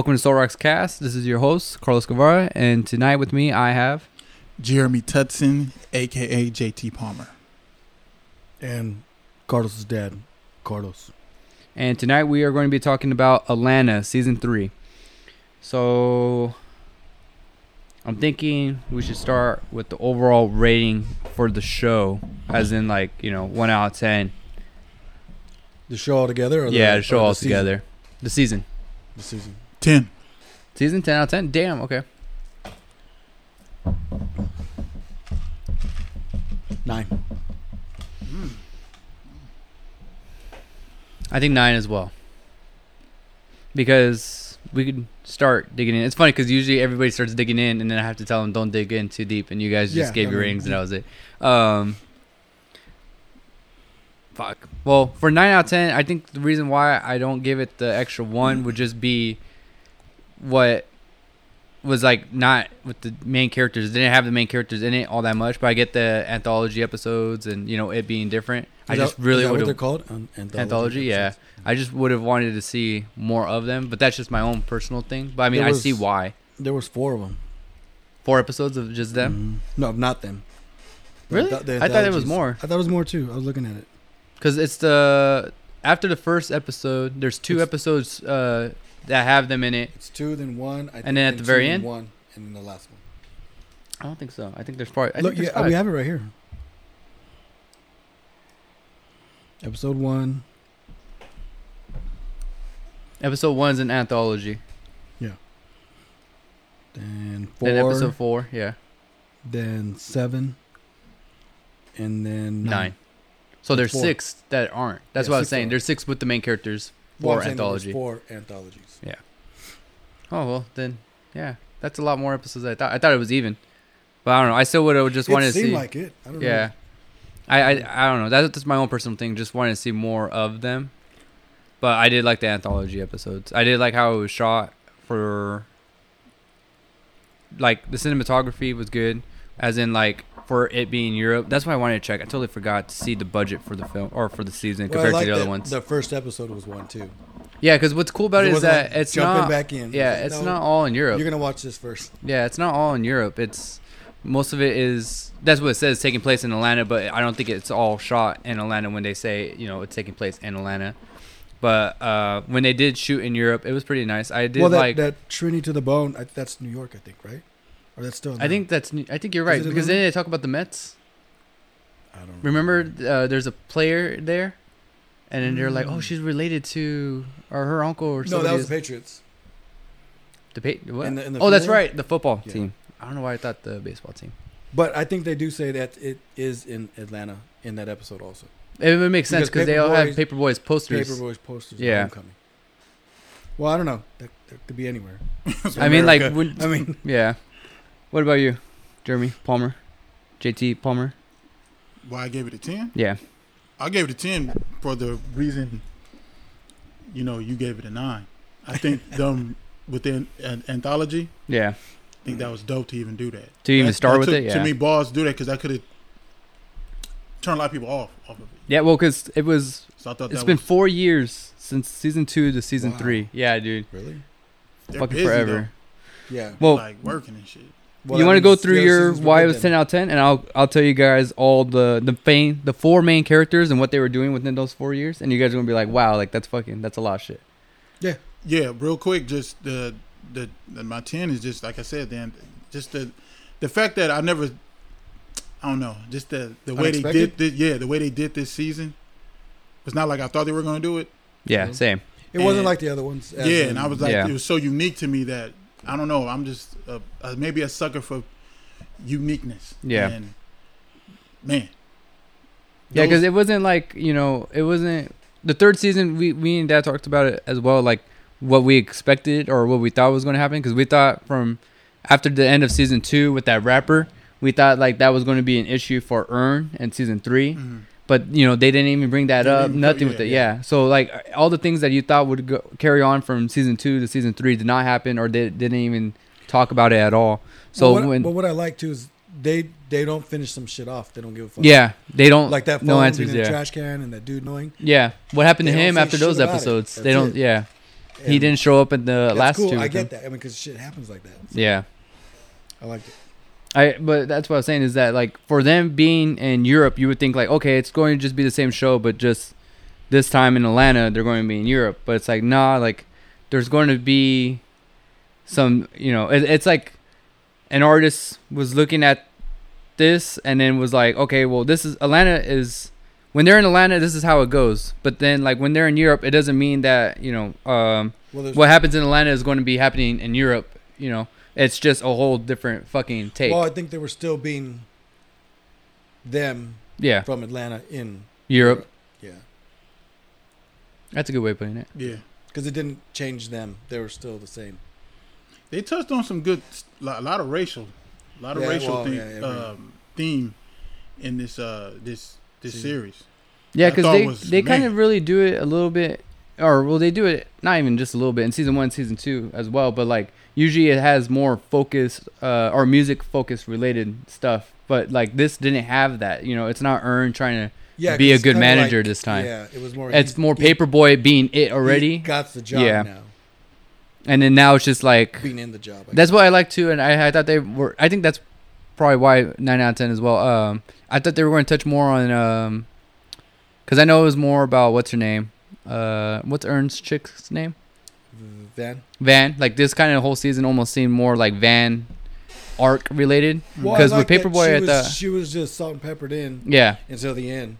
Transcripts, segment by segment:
Welcome to Soul Rocks Cast. This is your host, Carlos Guevara, and tonight with me I have Jeremy Tutson, aka JT Palmer. And Carlos's dad, Carlos. and tonight we are going to be talking about Atlanta season 3. So I'm thinking we should start with the overall rating for the show as in like, you know, 1 out of 10. The show all together? Or yeah, the, the show or all the together. The season. The season. 10. Season 10 out of 10. Damn, okay. Nine. I think 9 as well. Because we could start digging in. It's funny because usually everybody starts digging in, and then I have to tell them don't dig in too deep, and you guys just Yeah, gave I your mean, ratings, and that was it. Um, fuck. Well, for nine out of ten, I think the reason why I don't give it the extra one would just be what was like not with the main characters. It didn't have the main characters in it all that much, but I get the anthology episodes and you know it being different. I Is that- just really is that would what they're have called? An- anthology, anthology, yeah. I just would have wanted to see more of them, but that's just my own personal thing. But I mean, There I see why. There was four of them. Four episodes of just them, Mhm. No, not them. Really? anth- the I thought it was more. I thought it was more too. I was looking at it. because it's the after the first episode. There's two It's- episodes uh, that have them in it. It's two, then one. I think, And then at the very end? one, and then the last one. I don't think so. I think there's probably. I Look, think yeah, there's we have it right here. Episode one. Episode one's an anthology. Yeah. Then four. Then episode four, yeah, Then seven. And then nine. So there's Four. six that aren't. That's Yeah, what I was saying. are. There's six with the main characters. Well, Four I'm saying there was anthology. Four anthologies. Oh well, then yeah, that's a lot more episodes. Than I thought. I thought it was even, but I don't know. I still would have just wanted it to see. like it. I don't Yeah. know. I, I I don't know. That's just my own personal thing. Just wanted to see more of them. But I did like the anthology episodes. I did like how it was shot for like the cinematography was good. As in like for it being Europe. That's why I wanted to check. I totally forgot to see the budget for the film or for the season Well, compared like to the other ones. The first episode was one too. Yeah, because what's cool about it It is that like it's jumping not. back in. Yeah, Like, it's no, not all in Europe. You're gonna watch this first. Yeah, it's not all in Europe. It's most of it is that's what it says taking place in Atlanta, but I don't think it's all shot in Atlanta when they say you know it's taking place in Atlanta. But uh, when they did shoot in Europe, it was pretty nice. I did well, that, like. that Trinity to the Bone. I, that's New York, I think, right? Or that's still. I think that's. I think you're right because then they talk about the Mets. I don't Remember, uh, there's a player there, and then they're like, "Oh, Mm. she's related to or her uncle or something." No, that was the Patriots. the pa- what? in the- in the oh, that's right, the football Yeah. team. I don't know why I thought the baseball team. But I think they do say that it is in Atlanta in that episode also. It would make sense because Because they all have Paper Boi's- Paperboys posters. Paper Boi's posters. Yeah. Yeah. Homecoming. Well, I don't know. That, that could be anywhere. I mean, like, America. when, I mean, Yeah. What about you, Jeremy Palmer, JT Palmer? Why I gave it a 10? Yeah. I gave it a 10 for the reason, you know, you gave it a 9. I think them within an anthology, Yeah. I think that was dope to even do that. To even That- start that with took- it, yeah. To me, balls do that because I could have turned a lot of people off, off of it. Yeah. Well, because it was. So I thought It's that been was, four years since season two to season Wow. three. Yeah, dude. really? they're Fucking busy, forever. Yeah. Well, like working and shit. Well, you want to go through your why it was ten out of ten, and I'll I'll tell you guys all the the main the four main characters and what they were doing within those four years, and you guys are gonna be like, wow, like that's fucking that's a lot of shit. Yeah, Yeah, real quick, just the the, the my ten is just like I said, then just the the fact that I never, I don't know, just the the way they did this, yeah, the way they did this season was not like I thought they were going to do it. Yeah, Mhm. same. It wasn't like the other ones. yeah, in- and I was like, Yeah. it was so unique to me that I don't know, I'm just a, a, maybe a sucker for uniqueness. Yeah. and man, Yeah, because it wasn't like you know, it wasn't the third season. We we and Dad talked about it as well, like what we expected or what we thought was going to happen. Because we thought from after the end of season two with that rapper, we thought like that was going to be an issue for Earn in season three. Mhm. But you know, they didn't even bring that They up. Nothing yeah, with it. yeah. Yeah. So like all the things that you thought would go, carry on from season two to season three did not happen, or they didn't even talk about it at all. So but what, when but what I like too is they they don't finish some shit off. They don't give a fuck. yeah, they don't Like that phone no answers. in the trash can and that dude knowing. yeah. What happened to They him after those shit about it. episodes? They don't. it. Yeah, he didn't show up in the last cool. two. I get that. I mean, because shit happens like that. Yeah. I liked it. I but that's what I was saying is that like for them being in Europe, you would think like okay, it's going to just be the same show, but just this time in Atlanta, they're going to be in Europe. But it's like nah, like there's going to be some, you know, it, it's like an artist was looking at this and then was like, okay, well this is Atlanta is when they're in Atlanta, this is how it goes. But then like when they're in Europe, it doesn't mean that you know um, Well, what happens in Atlanta is going to be happening in Europe. You know, it's just a whole different fucking take. Well, I think they were still being them yeah, from Atlanta in Europe. Yeah, That's a good way of putting it. Yeah, because it didn't change them. They were still the same. they touched on some good, a lot of racial, a lot of Yeah, racial well, theme, yeah, every- um, theme in this uh this this See. series. Yeah, because they was- they kind of really do it a little bit, or well, they do it not even just a little bit in season one, season two as well. But like usually it has more focus uh, or music focus related stuff. But like this didn't have that. You know, it's not Earn trying to. Yeah, Be a good manager like- this time. Yeah, it was more. It's more Paper Boi being it already, got the job Yeah. now, and then now it's just like being in the job. I That's what I like too, and I, I thought they were. I think that's probably why nine out of ten as well. Um, I thought they were going to touch more on um, because I know it was more about what's her name, uh, what's Earn's chick's name. Van. Van. Like this kind of whole season almost seemed more like Van arc related. Well, Because with like that Paper Boi, at was, thought- she was just salt and peppered in Yeah, until the end,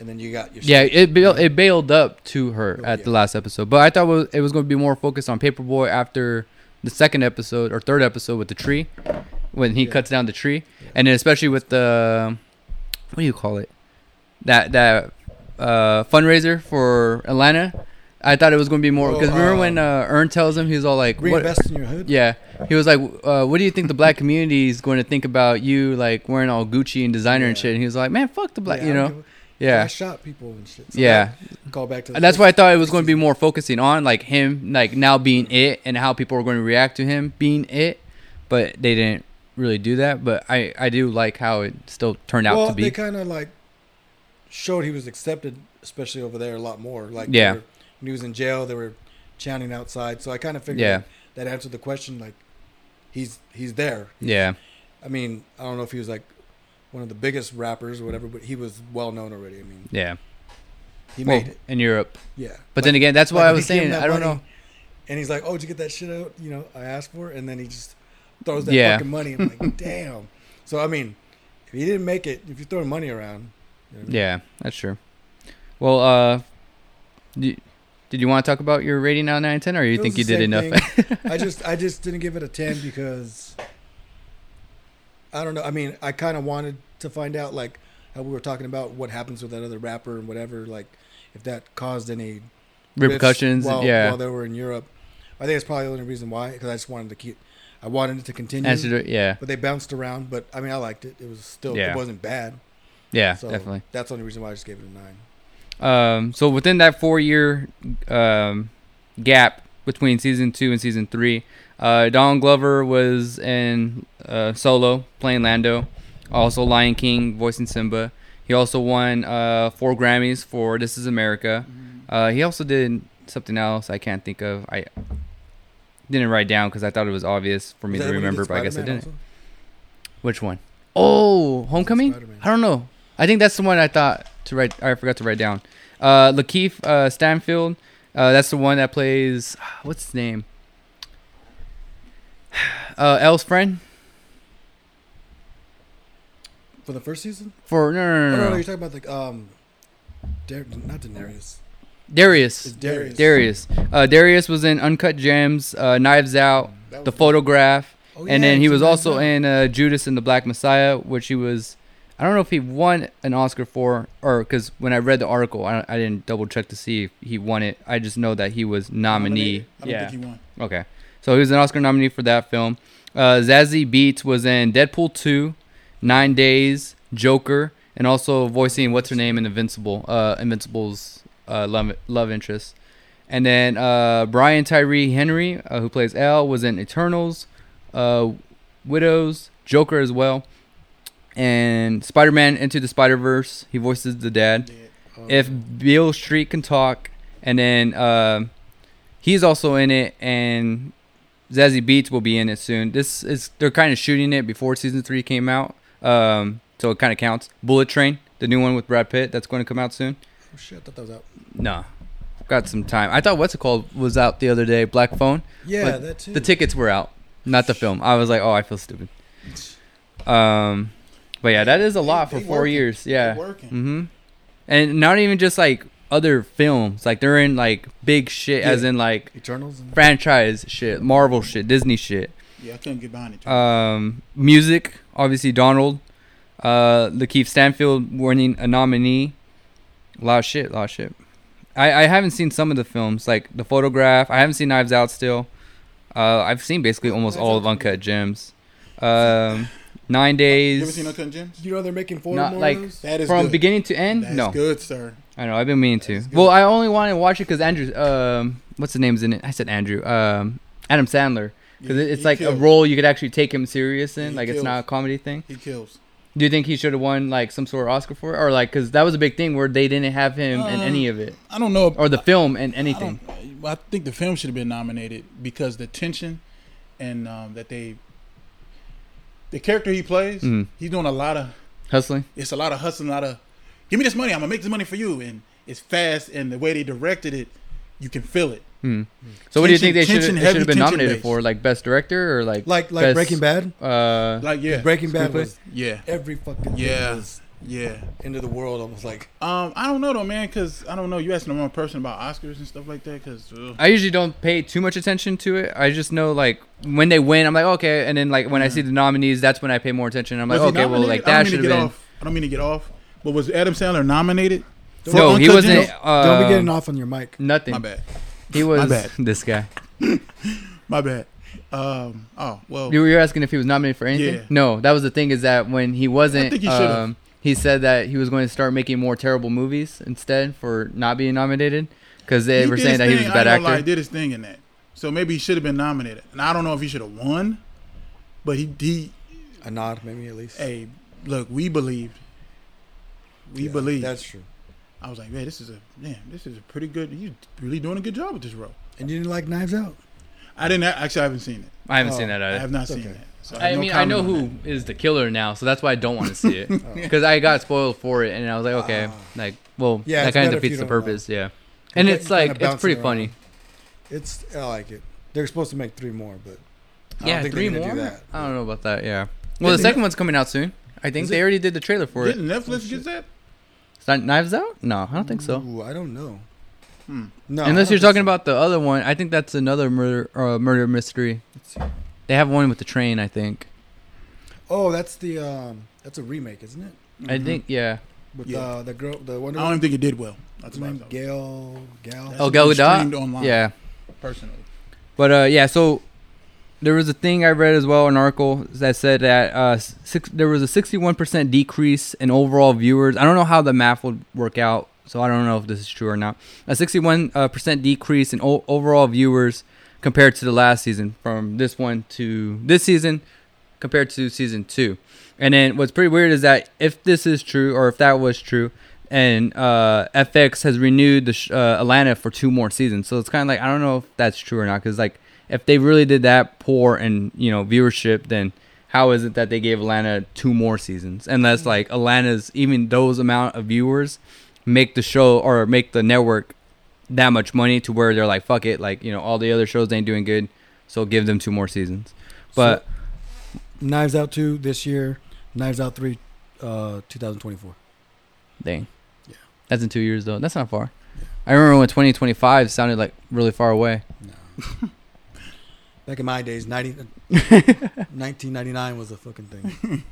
and then you got your yeah. It bailed, it bailed up to her Oh, at the last episode, but I thought it was, it was going to be more focused on Paper Boi after the second episode or third episode with the tree, when he Yeah. cuts down the tree, Yeah. and then especially with the what do you call it that that uh, fundraiser for Atlanta. I thought it was going to be more because Well, remember um, when uh, Earn tells him he was all like, "What?" reinvest in your hood. Yeah, he was like, uh, "What do you think the black community is going to think about you like wearing all Gucci and designer and shit?" And he was like, "Man, fuck the black," Yeah, you know? a- I Yeah, shot people and shit. So yeah. Call back to. And that's why I thought it was going to be more focusing on like him, like now being it, and how people were going to react to him being it. But they didn't really do that. But I, I do like how it still turned out to be. they kind of like showed he was accepted, especially over there, a lot more. Like Yeah. were- when he was in jail, they were chanting outside. So I kind of figured Yeah. that, that answered the question. Like he's he's there. yeah, I mean, I don't know if he was like one of the biggest rappers or whatever, but he was well known already. I mean, yeah. he Well, made it. in Europe, Yeah. but Like- then again, that's why like I was he gave him saying I don't money, know. And he's like, "Oh, did you get that shit out? You know, I asked for," it. and then he just throws that Yeah. fucking money. I'm like, "Damn!" So I mean, if he didn't make it, if you're throwing money around, you know, Yeah, that's true. Well, uh, did you want to talk about your rating of nine and ten, or you It think you did enough? I just I just didn't give it a ten because I don't know. I mean, I kind of wanted to find out like how we were talking about what happens with that other rapper and whatever. Like if that caused any Repercussions, while, yeah. while they were in Europe. I think it's probably the only reason why because I just wanted to keep. I wanted it to continue, Answer yeah, but they bounced around. But I mean, I liked it. It was still Yeah. it wasn't bad. Yeah, So definitely. that's the only reason why I just gave it a nine. Um, so within that four-year um, gap between season two and season three, uh, Don Glover was in uh, Solo playing Lando, also Lion King voicing Simba. He also won uh, four Grammys for This Is America. Uh, he also did something else I can't think of. I didn't write down because I thought it was obvious for me to that when he remember, but I guess I didn't. also? Which one? Oh, Homecoming. Spider-Man. I don't know. I think that's the one I thought to write. I forgot to write down. Uh, LaKeith uh, Stanfield. Uh, that's the one that plays. What's his name? Uh, Al's friend For the first season? for no no Oh, no no, no, no, no. you're talking about the um, Dar- not Daenerys. Darius. It's Darius. Darius. Uh, Darius was in Uncut Gems, uh, Knives Out, The Photograph, Oh, and then he was also in uh, Judas and the Black Messiah, which he was. I don't know if he won an Oscar for, or because when I read the article, I, I didn't double check to see if he won it. I just know that he was nominee. I don't Yeah. think he won. Okay. So he was an Oscar nominee for that film. Uh, Zazie Beetz was in Deadpool 2, Nine Days, Joker, and also voicing what's her name in Invincible, uh, Invincible's uh, love love interest. And then uh, Brian Tyree Henry, uh, who plays Al, was in Eternals, uh, Widows, Joker as well, and Spider-Man Into the Spider-Verse. He voices the dad Yeah. Oh, if Beale Street can talk, and then uh, he's also in it, and Zazie Beetz will be in it soon. This is they're kind of shooting it before season three came out, um, so it kind of counts. Bullet Train, the new one with Brad Pitt, that's going to come out soon. Oh, shit, I thought that was out. No, got some time. I thought what's it called was out the other day. Black Phone. Yeah, that too. The tickets were out, not the film. I was like, oh, I feel stupid. Um, but yeah, that is a lot for they four working. years. Yeah. Working. Mm-hmm. And not even just like other films. Like they're in like big shit, as in like Eternals. And franchise shit, Marvel shit, Disney shit. Yeah, I couldn't get behind it. Um, music, obviously Donald, uh, LaKeith Stanfield winning a nominee. A lot of shit, a lot of shit. I, I haven't seen some of the films, like The Photograph. I haven't seen Knives Out still. Uh, I've seen basically almost all of Uncut Gems. Um, Nine days. you Days. ever seen Uncut Gems? you know they're making four Not more like- of those? That is From good. beginning to end? No. That's no. good, sir. I know. I've been meaning to. Well, I only wanted to watch it because Andrew. Um, what's the name's in it? I said Andrew. Um, Adam Sandler. Because Yeah, it's he like a role you could actually take him serious in. He like it's not a comedy thing. He kills. Do you think he should have won like some sort of Oscar for it, or like because that was a big thing where they didn't have him in Uh, any of it, I don't know. or the film and anything? don't- I think the film should have been nominated because the tension and um, that they, the character he plays, Mhm. he's doing a lot of. Hustling. It's a lot of hustling, a lot of. Give me this money. I'm gonna make this money for you, and it's fast. And the way they directed it, you can feel it. Hmm. So what do you think they should tension, should have been nominated based. for? Like best director or like like like best, Breaking Bad. Uh, Like yeah, Breaking Bad was yeah, every fucking thing Yeah. Was yeah. end of the world. Almost like Um, I don't know though, man, because I don't know. You asking the wrong person about Oscars and stuff like that, because I usually don't pay too much attention to it. I just know like when they win, I'm like okay, and then like when I see the nominees, that's when I pay more attention. I'm like okay, well like that should have been. Off. I don't mean to get off, but was Adam Sandler nominated? for No, he wasn't. Uh, don't be getting off on your mic. Nothing. My bad. He was My bad. this guy. My bad. Um. Oh well. You were asking if he was nominated for anything? Yeah. No, that was the thing is that when he wasn't, think he should've. um, he said that he was going to start making more terrible movies instead for not being nominated because they he were saying his that he was a I bad ain't gonna lie, actor. he did his thing in that. So maybe he should have been nominated. And I don't know if he should have won, but he he. A nod, maybe at least. Hey, look, we believed. We Yeah, believed. That's true. I was like, man, this is a man. This is a pretty good. You really doing a good job with this role. And you didn't like Knives Out? I didn't actually. I haven't seen it. I haven't Oh, seen that I have not It's seen okay. It. So I have no mean, I know comment on who is the killer now, so that's why I don't want to see it Oh. because I got spoiled for it, and I was like, okay, Ah. like, well, Yeah, that kind of defeats the don't know. purpose, yeah. And You it's kinda like it's pretty around. funny. It's I like it. They're supposed to make three more, but I don't Yeah, think three more. do that. I don't know about that. Yeah. Well, the second one's coming out soon. I think Is they it? already did the trailer for that. it. Didn't Netflix Oh, get shit. that? Knives Out? No, I don't think so. Ooh, I don't know. Hmm. No, Unless don't you're talking so. about the other one, I think that's another murder uh, murder mystery. Let's see. They have one with the train, I think. Oh, that's the um, that's a remake, isn't it? I Mhm. think yeah. With Yeah. uh, the girl, the Wonder I don't even think it did well. That's What's what I. Gail, Gal. That's Oh, what Gal Gadot? online. Yeah. personally. But uh, yeah, so there was a thing I read as well, an article that said that uh, six, there was a 61% decrease in overall viewers. I don't know how the math would work out, so I don't know if this is true or not. A 61 uh, percent decrease in o- overall viewers compared to the last season, from this one to this season compared to season two. And then what's pretty weird is that if this is true, or if that was true, and uh, FX has renewed the sh- uh, Atlanta for two more seasons, so it's kind of like I don't know if that's true or not, because like if they really did that poor and you know viewership, then how is it that they gave Atlanta two more seasons? Unless like Atlanta's even those amount of viewers make the show or make the network that much money to where they're like fuck it, like you know all the other shows ain't doing good, so give them two more seasons. But Knives Out two this year. Knives Out three, uh, 2024. Dang. Yeah. That's in two years though. That's not far. I remember when 2025 sounded like really far away. No. Back in my days, 90, 1999 was a fucking thing.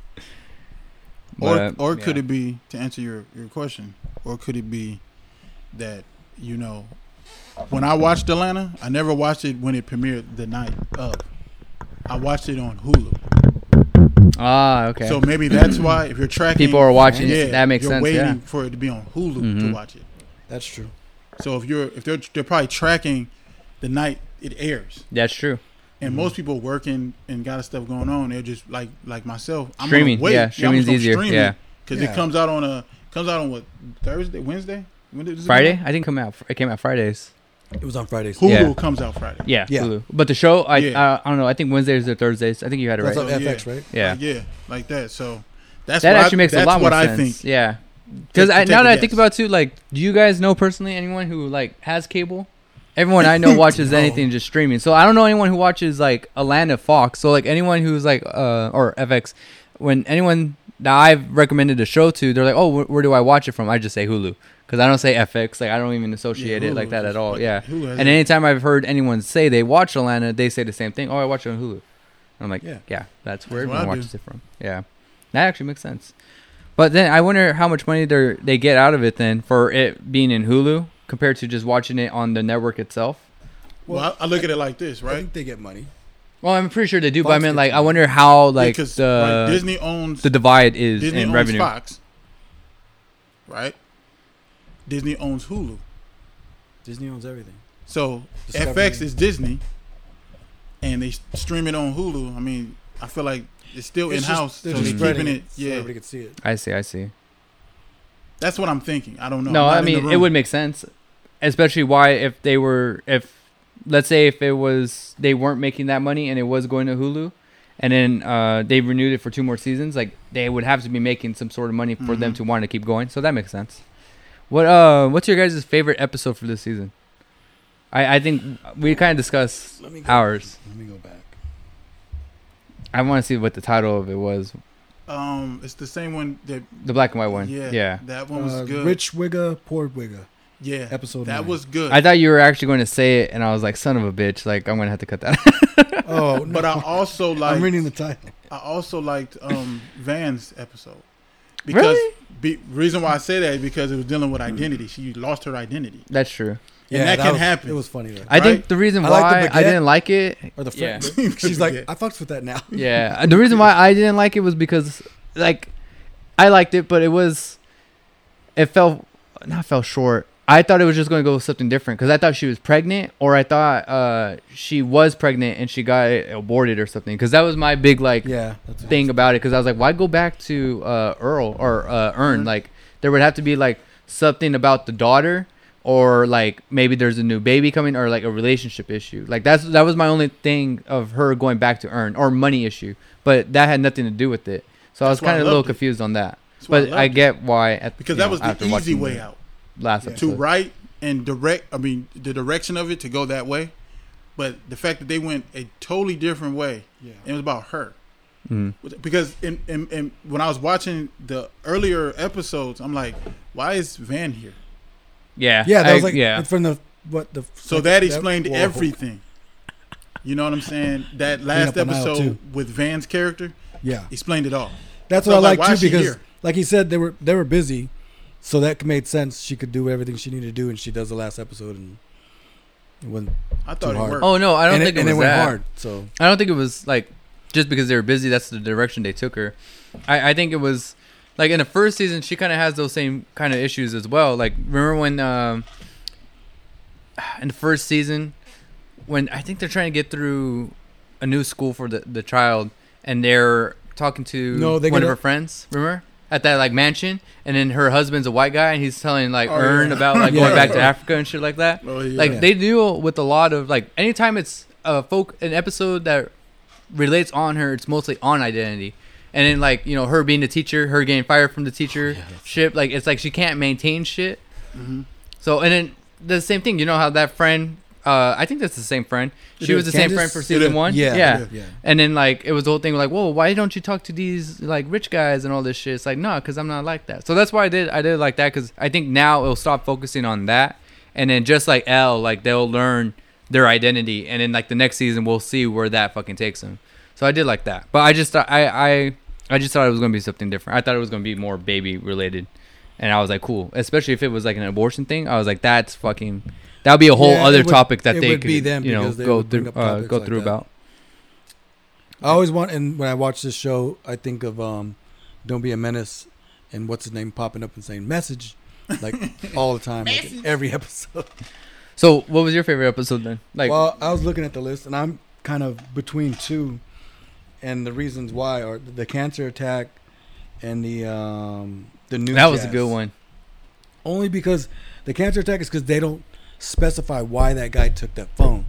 Or But, or could yeah. it be to answer your your question? Or could it be that you know when I watched Atlanta, I never watched it when it premiered the night of. I watched it on Hulu. Ah, okay. So maybe that's why if you're tracking People are watching yeah, it. That makes you're sense. waiting Yeah. for it to be on Hulu to Mhm. watch it. That's true. So if you're if they're they're probably tracking the night it airs. That's true. And Mhm. most people working and got stuff going on, they're just like like myself. I'm Streaming, Gonna wait. yeah, I'm streaming's just easier, stream yeah. because Yeah. it comes out on a comes out on what Thursday, Wednesday, when does it come Friday? out? I didn't come out. It came out Fridays. It was on Fridays. Hulu Yeah. comes out Friday. Yeah, Yeah. Hulu. But the show, I, Yeah. uh, I don't know. I think Wednesdays or Thursdays. I think you had it That's right. on So, FX, yeah. right? Yeah, Like, yeah, like that. So that's that what actually I, makes a that's lot more what I sense. think. Yeah, because Take- I, take now a that I think about it too, like, do you guys know personally anyone who like has cable? Everyone I know watches No. anything just streaming. So I don't know anyone who watches like Atlanta Fox. So like anyone who's like uh or FX, when anyone that I've recommended a show to, they're like, oh, wh- where do I watch it from? I just say Hulu because I don't say FX. Like I don't even associate Yeah, it like that at all. Yeah. Hulu And anytime I've heard anyone say they watch Atlanta, they say the same thing. Oh, I watch it on Hulu. I'm like, yeah, Yeah. that's where That's everyone I do. watches it from. Yeah, that actually makes sense. But then I wonder how much money they they get out of it then for it being in Hulu compared to just watching it on the network itself. well, I, I look at it like this, right? I right? think they get money. Well, I'm pretty sure they do, but I mean, gets like, I wonder how like because the right, Disney owns the divide is Disney in owns revenue. Fox, right? Disney owns Hulu. Disney owns everything. So Discovery. FX is Disney, and they stream it on Hulu. I mean, I feel like it's still in house, so they're they're just keeping spreading it. so Yeah, everybody can see it. I see, I see. that's what I'm thinking. I don't know. No, I'm not I in the mean it would make sense, especially why if they were if let's say if it was they weren't making that money and it was going to Hulu, and then uh, they renewed it for two more seasons, like they would have to be making some sort of money for them Mhm. to want to keep going. So that makes sense. What uh, what's your guys' favorite episode for this season? I I think we kind of discussed Let me go, ours. Let me go back. I want to see what the title of it was. Um, it's the same one that. The black and white one. Yeah, yeah. that one was Uh, good. Rich Wigga, poor Wigga. yeah, episode that nine. was good. I thought you were actually going to say it, and I was like, "Son of a bitch!" Like I'm gonna have to cut that. Out. Oh, no. but I also like. I'm reading the title. I also liked um Van's episode because Really? Be, reason why I say that is because it was dealing with identity. Mm. She lost her identity. That's true. And that can was, happen. It was funny though. I think the reason I why like the I didn't like it, or the yeah. She's like, I fucked with that now. yeah, the reason why I didn't like it was because like I liked it, but it was it fell not fell short. I thought it was just going to go with something different because I thought she was pregnant, or I thought uh, she was pregnant and she got aborted or something. Because that was my big like Yeah, thing about it because I was like, why go back to uh, Earl or uh, Earn? Mhm. Like, there would have to be like something about the daughter, or like maybe there's a new baby coming, or like a relationship issue. Like that's that was my only thing of her going back to Earn or money issue, but that had nothing to do with it. So I was That's I kind of a little it. confused on that. That's But I, it. get why at because that know, was the easy way out Last Yeah. episode. to write and direct. I mean, the direction of it to go that way, but the fact that they went a totally different way. Yeah. It was about her. Mhm. Because in, in, in when I was watching the earlier episodes, I'm like, why is Van here? Yeah, Yeah, that I- was like yeah. from the what the So that explained whoa. everything. You know what I'm saying? That last up an aisle, episode with Van's character Yeah, explained it all. that's So what I I like, like too because, here? like he said, they were they were busy, so that made sense. She could do everything she needed to do, and she does the last episode, and it went I thought Too it hard. worked. Oh no, I don't and think it, it, and was it went that. hard. So I don't think it was like just because they were busy. That's the direction they took her. I, I think it was like in the first season, she kind of has those same kind of issues as well. Like remember when um, in the first season, when I think they're trying to get through a new school for the the child, and they're talking to No, they one get of her friends. Remember. At that like mansion, and then her husband's a white guy, and he's telling like Oh, Earn yeah. about like Yeah. going back to Africa and shit like that Oh, yeah. like they deal with a lot of like anytime it's a folk an episode that relates on her it's mostly on identity and then like you know her being the teacher her getting fired from the teacher ship like it's like she can't maintain shit Mhm. so and then the same thing you know how that friend uh i think that's the same friend she was the same friend for season one yeah, yeah yeah. and then like it was the whole thing like, whoa, why don't you talk to these like rich guys and all this shit? It's like no, because I'm not like that. So that's why I did I did like that because I think now it'll stop focusing on that, and then just like L, like they'll learn their identity, and then like the next season we'll see where that fucking takes them. So I did like that, but I just thought I I I just thought it was gonna be something different. I thought it was gonna be more baby related, and I was like, cool, especially if it was like an abortion thing. I was like, that's fucking. That would be a whole Yeah, other would- topic that they could be them you know go through uh, go through that. about. I always want, and when I watch this show, I think of um, "Don't Be a Menace" and what's his name popping up and saying "message" like all the time, like every episode. So, what was your favorite episode then? Like, well, I was looking at the list, and I'm kind of between two, and the reasons why are the cancer attack and the um the new. that was a good one. Only because the cancer attack is because they don't specify why that guy took that phone.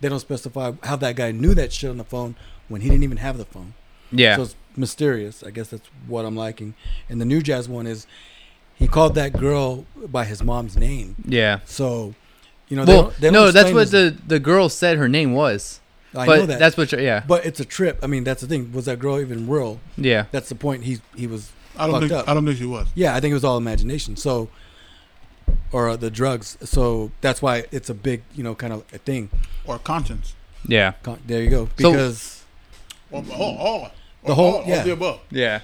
They don't specify how that guy knew that shit on the phone when he didn't even have the phone. Yeah. So it's mysterious. I guess that's what I'm liking. And the new jazz one is he called that girl by his mom's name. yeah. So, you know, they Well, don't- they don't no, that's what the the girl said her name was. I but know that. that's what. Yeah. but it's a trip. I mean, that's the thing. Was that girl even real? Yeah. That's the point. He he was. I don't Fucked think up. I don't think she was. Yeah, I think it was all imagination. So, or uh, the drugs. So that's why it's a big, you know, kind of a thing. Or conscience. Yeah. Con- There you go. So- Because Or, or, or, The whole- all, yeah. all the above. Yeah.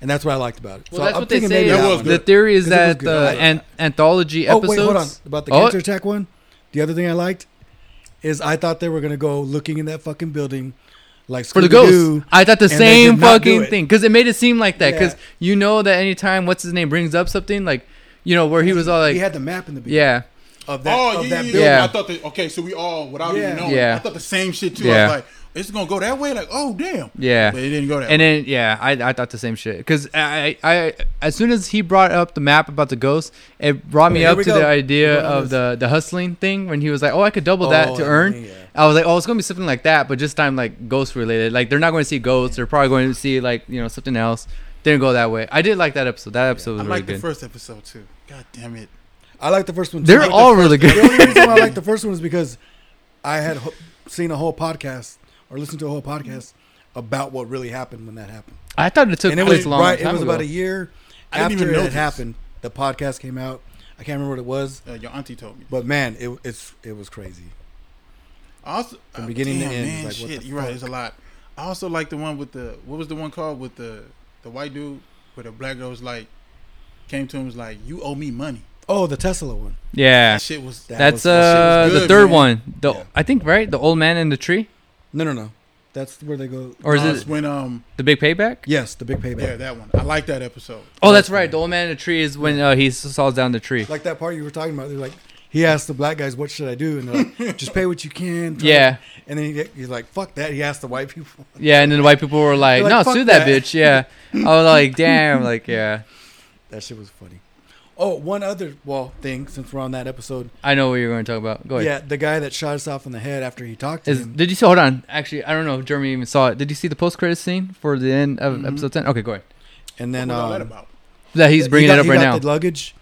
and that's what I liked about it. Well, so that's I'm what they say. maybe That that was. The theory is Because it was that the I- an- anthology Oh episodes. wait, hold on. About the Oh. counterattack one, the other thing I liked is I thought they were gonna go looking in that fucking building, like for the ghost. I thought the same did not do fucking thing because it made it seem like that. Because Yeah. you know that anytime what's his name brings up something like, you know, where he was all like, he had the map in the beginning yeah, of that oh, of yeah, that yeah, building. yeah. Yeah. I thought that, okay, so we all, without Yeah. even knowing, Yeah. I thought the same shit too. I was like, it's going to go that way? Like, oh, damn. yeah. But it didn't go that And way. then yeah, I, I thought the same shit because I, I as soon as he brought up the map about the ghost, it brought me Here up to go. the idea We're going of the the hustling thing when he was like, oh, I could double Oh, that to earn. yeah. I was like, oh, it's gonna be something like that, but just time like ghost related. Like they're not going to see ghosts. They're probably going to see like you know something else. Didn't go that way. I did like that episode. That episode was I really like the first episode too. God damn it. I like the first one. too. They're I like the all first- really good. The only reason why I like the first one is because I had ho- seen a whole podcast or listened to a whole podcast about what really happened when that happened, I thought it took and it was long right. time It was ago. about a year I didn't after even it know had this. happened. The podcast came out. I can't remember what it was, Uh, your auntie told me. but man, it it's it was crazy. Also, From uh, beginning to end, Man, like, what shit, the you're right. It's a lot. I also like the one with the what was the one called with the the white dude with the black girl was like came to him was like you owe me money. Oh, the Tesla one. yeah, That shit was That that's was- that shit uh was the third man. one. The Yeah. I think right, the old man in the tree, No, no, no. That's where they go. or is Uh, it when um the big payback? Yes, the big payback. yeah that one. I like that episode. Oh, that's right. The old man in the tree is when uh, he saws down the tree. Like that part you were talking about. They're like, he asked the black guys, "What should I do?" And they're like, "Just pay what you can." try Yeah, to-" And then he, he's like, "Fuck that." He asked the white people. yeah, and then the white people were like, They're "No, like, sue that, that." bitch." Yeah, I was like, "Damn!" Like, yeah, That shit was funny. Oh, one other well thing since we're on that episode. I know what you're going to talk about. Go ahead. Yeah, the guy that shot us off in the head after he talked to Is, him. did you see? Hold on. Actually, I don't know if Jeremy even saw it. Did you see the post credit scene for the end of Mhm. episode ten? Okay, go ahead. And then what was that um, about? That he's he bringing got- it up he right got now. The luggage.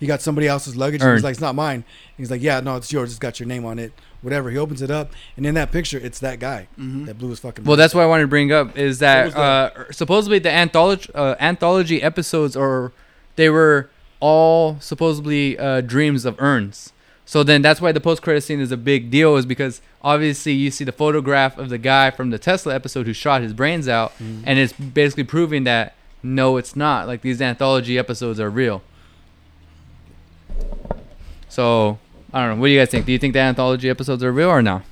He got somebody else's luggage. Earned. He's like, "It's not mine." And he's like, "Yeah, no, it's yours. It's got your name on it. Whatever." He opens it up, and in that picture, it's that guy Mhm. that blew his fucking. Well, brains that's what I wanted to bring up is that, was uh, supposedly the anthology uh, anthology episodes are they were all supposedly uh, dreams of Earns. So then that's why the post credit scene is a big deal is because obviously you see the photograph of the guy from the Tesla episode who shot his brains out Mhm. and it's basically proving that no it's not like these anthology episodes are real. So I don't know. What do you guys think? Do you think the anthology episodes are real or no?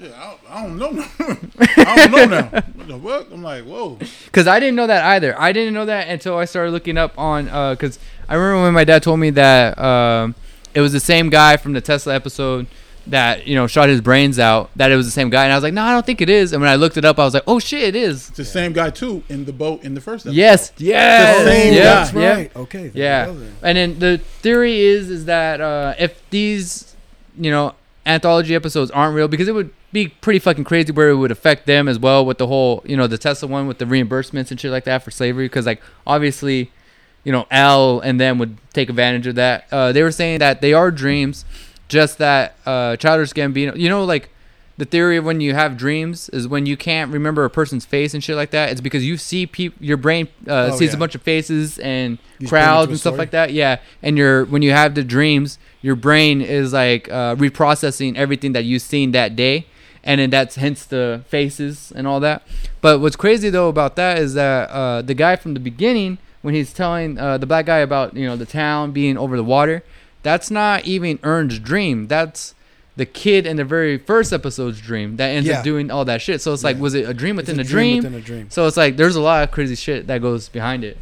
Yeah, I, I don't know. now. I don't know now. What the fuck? I'm like, whoa. Because I didn't know that either. I didn't know that until I started looking up on. Because I remember when my dad told me that um, it was the same guy from the Tesla episode that you know shot his brains out. That it was the same guy, and I was like, no, I don't think it is. And when I looked it up, I was like, oh shit, it is. It's the same guy too in the boat in the first episode. Yes, yes, The same yeah, guy. That's yeah. right. Okay. Yeah. you. And then the theory is is that uh, if these, you know, anthology episodes aren't real, because it would be pretty fucking crazy where it would affect them as well with the whole, you know, the Tesla one with the reimbursements and shit like that for slavery. Because like obviously, you know, Al and them would take advantage of that. Uh, they were saying that they are dreams, just that uh, Childish Gambino, you know, like. The theory of when you have dreams is when you can't remember a person's face and shit like that. It's because you see peop- your brain uh, Oh, sees yeah. a bunch of faces and You just put it crowds and stuff story. like that. Yeah, and your when you have the dreams, your brain is like uh, reprocessing everything that you've seen that day, and then that's hence the faces and all that. But what's crazy though about that is that uh, the guy from the beginning, when he's telling uh, the black guy about you know the town being over the water, that's not even Earn's dream. That's the kid in the very first episode's dream that ends Yeah. up doing all that shit. So it's like, was it a dream It's within a a dream? within a dream. So it's like there's a lot of crazy shit that goes behind it.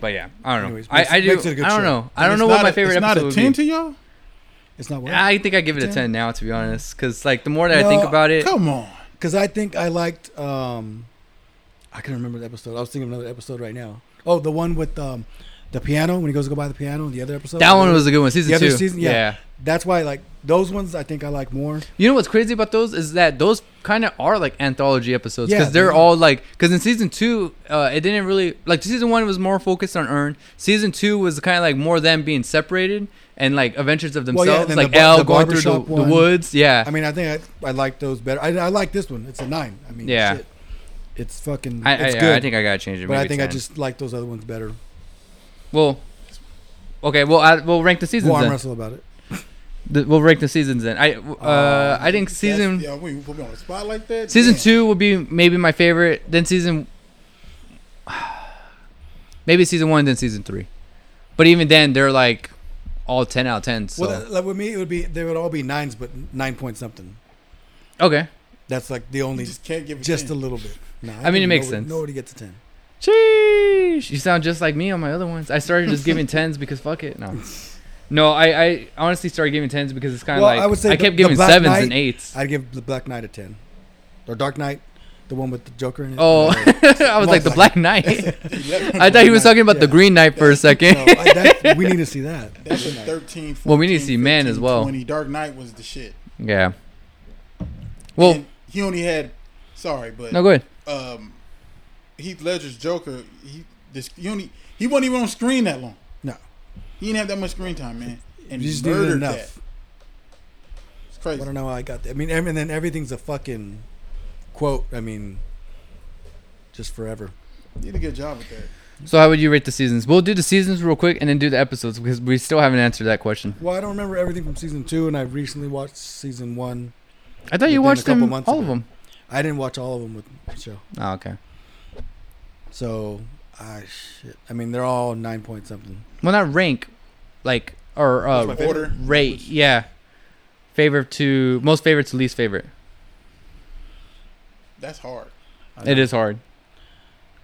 But yeah, I don't know. Anyways, I, makes- I do. makes it a good I don't show. know. I And don't know what my a- favorite it's not episode a ten to y'all. It's not what? I think I give it a 10? ten now, to be honest, because like the more that I think about it, Come on. Because I think I liked. um I can remember the episode. I was thinking of another episode right now. Oh, the one with um the piano when he goes to go buy the piano in the other episode. That one was a good one. Season The other two. season, yeah. yeah. That's why like those ones I think I like more. You know what's crazy about those is that those kind of are like anthology episodes because Yeah, they're they all like because in season two, uh, it didn't really like season one was more focused on Earn. Season two was kind of like more them being separated and like adventures of Well, themselves, yeah, like the the going through the, the woods. Yeah, I mean, I think I, I like those better. I, I like this one. It's a nine. I mean, Yeah. shit. it's fucking. I, it's I, good. I think I gotta change it. but I think I just like those other ones better. Well, okay. Well, I, we'll rank the seasons We'll arm then. wrestle about it. The, we'll rank the seasons then. I uh, I think season Yeah, we put me on the spot like that. Season Damn. two will be maybe my favorite. Then season, maybe season one, then season three. But even then, they're like all ten out of ten. So Well, that, like with me, it would be they would all be nines, but nine point something. okay, That's like the only You just can't give it just a little bit. Nah, I mean, it makes nobody, sense. Nobody gets a ten. Sheesh, you sound just like me on my other ones. I started just giving tens because fuck it. No, no, I, I honestly started giving tens because it's kind of Well, like I would say I the- kept the giving Black sevens Knight- and eights. I'd give the Black Knight a ten, or Dark Knight, the one with the Joker in it. Oh, I was like the Motherfucker. Black Knight. I thought he was talking about the Green Knight for a second. no, I, that, we need to see that. That's a 13, 14, Well, we need to see Man as well. 20. Dark Knight was the shit. yeah. Well, And he only had, sorry, but no, go ahead. um, Heath Ledger's Joker, he this he only he wasn't even on screen that long. No. he didn't have that much screen time, man, and You he just needed murdered enough. that. It's crazy. I don't know how I got that. I mean, and then everything's a fucking quote. I mean, just forever. He did a good job with that. So how would you rate the seasons? We'll do the seasons real quick and then do the episodes because we still haven't answered that question. Well, I don't remember everything from season two, and I recently watched season one. I thought you Within a watched couple them months all of of them. I didn't watch all of them with the show, Oh, okay. So I shit. I mean, they're all nine point something. Well, not rank, like or uh. Order. rate. Yeah, favorite to most favorite to least favorite. That's hard. It is hard.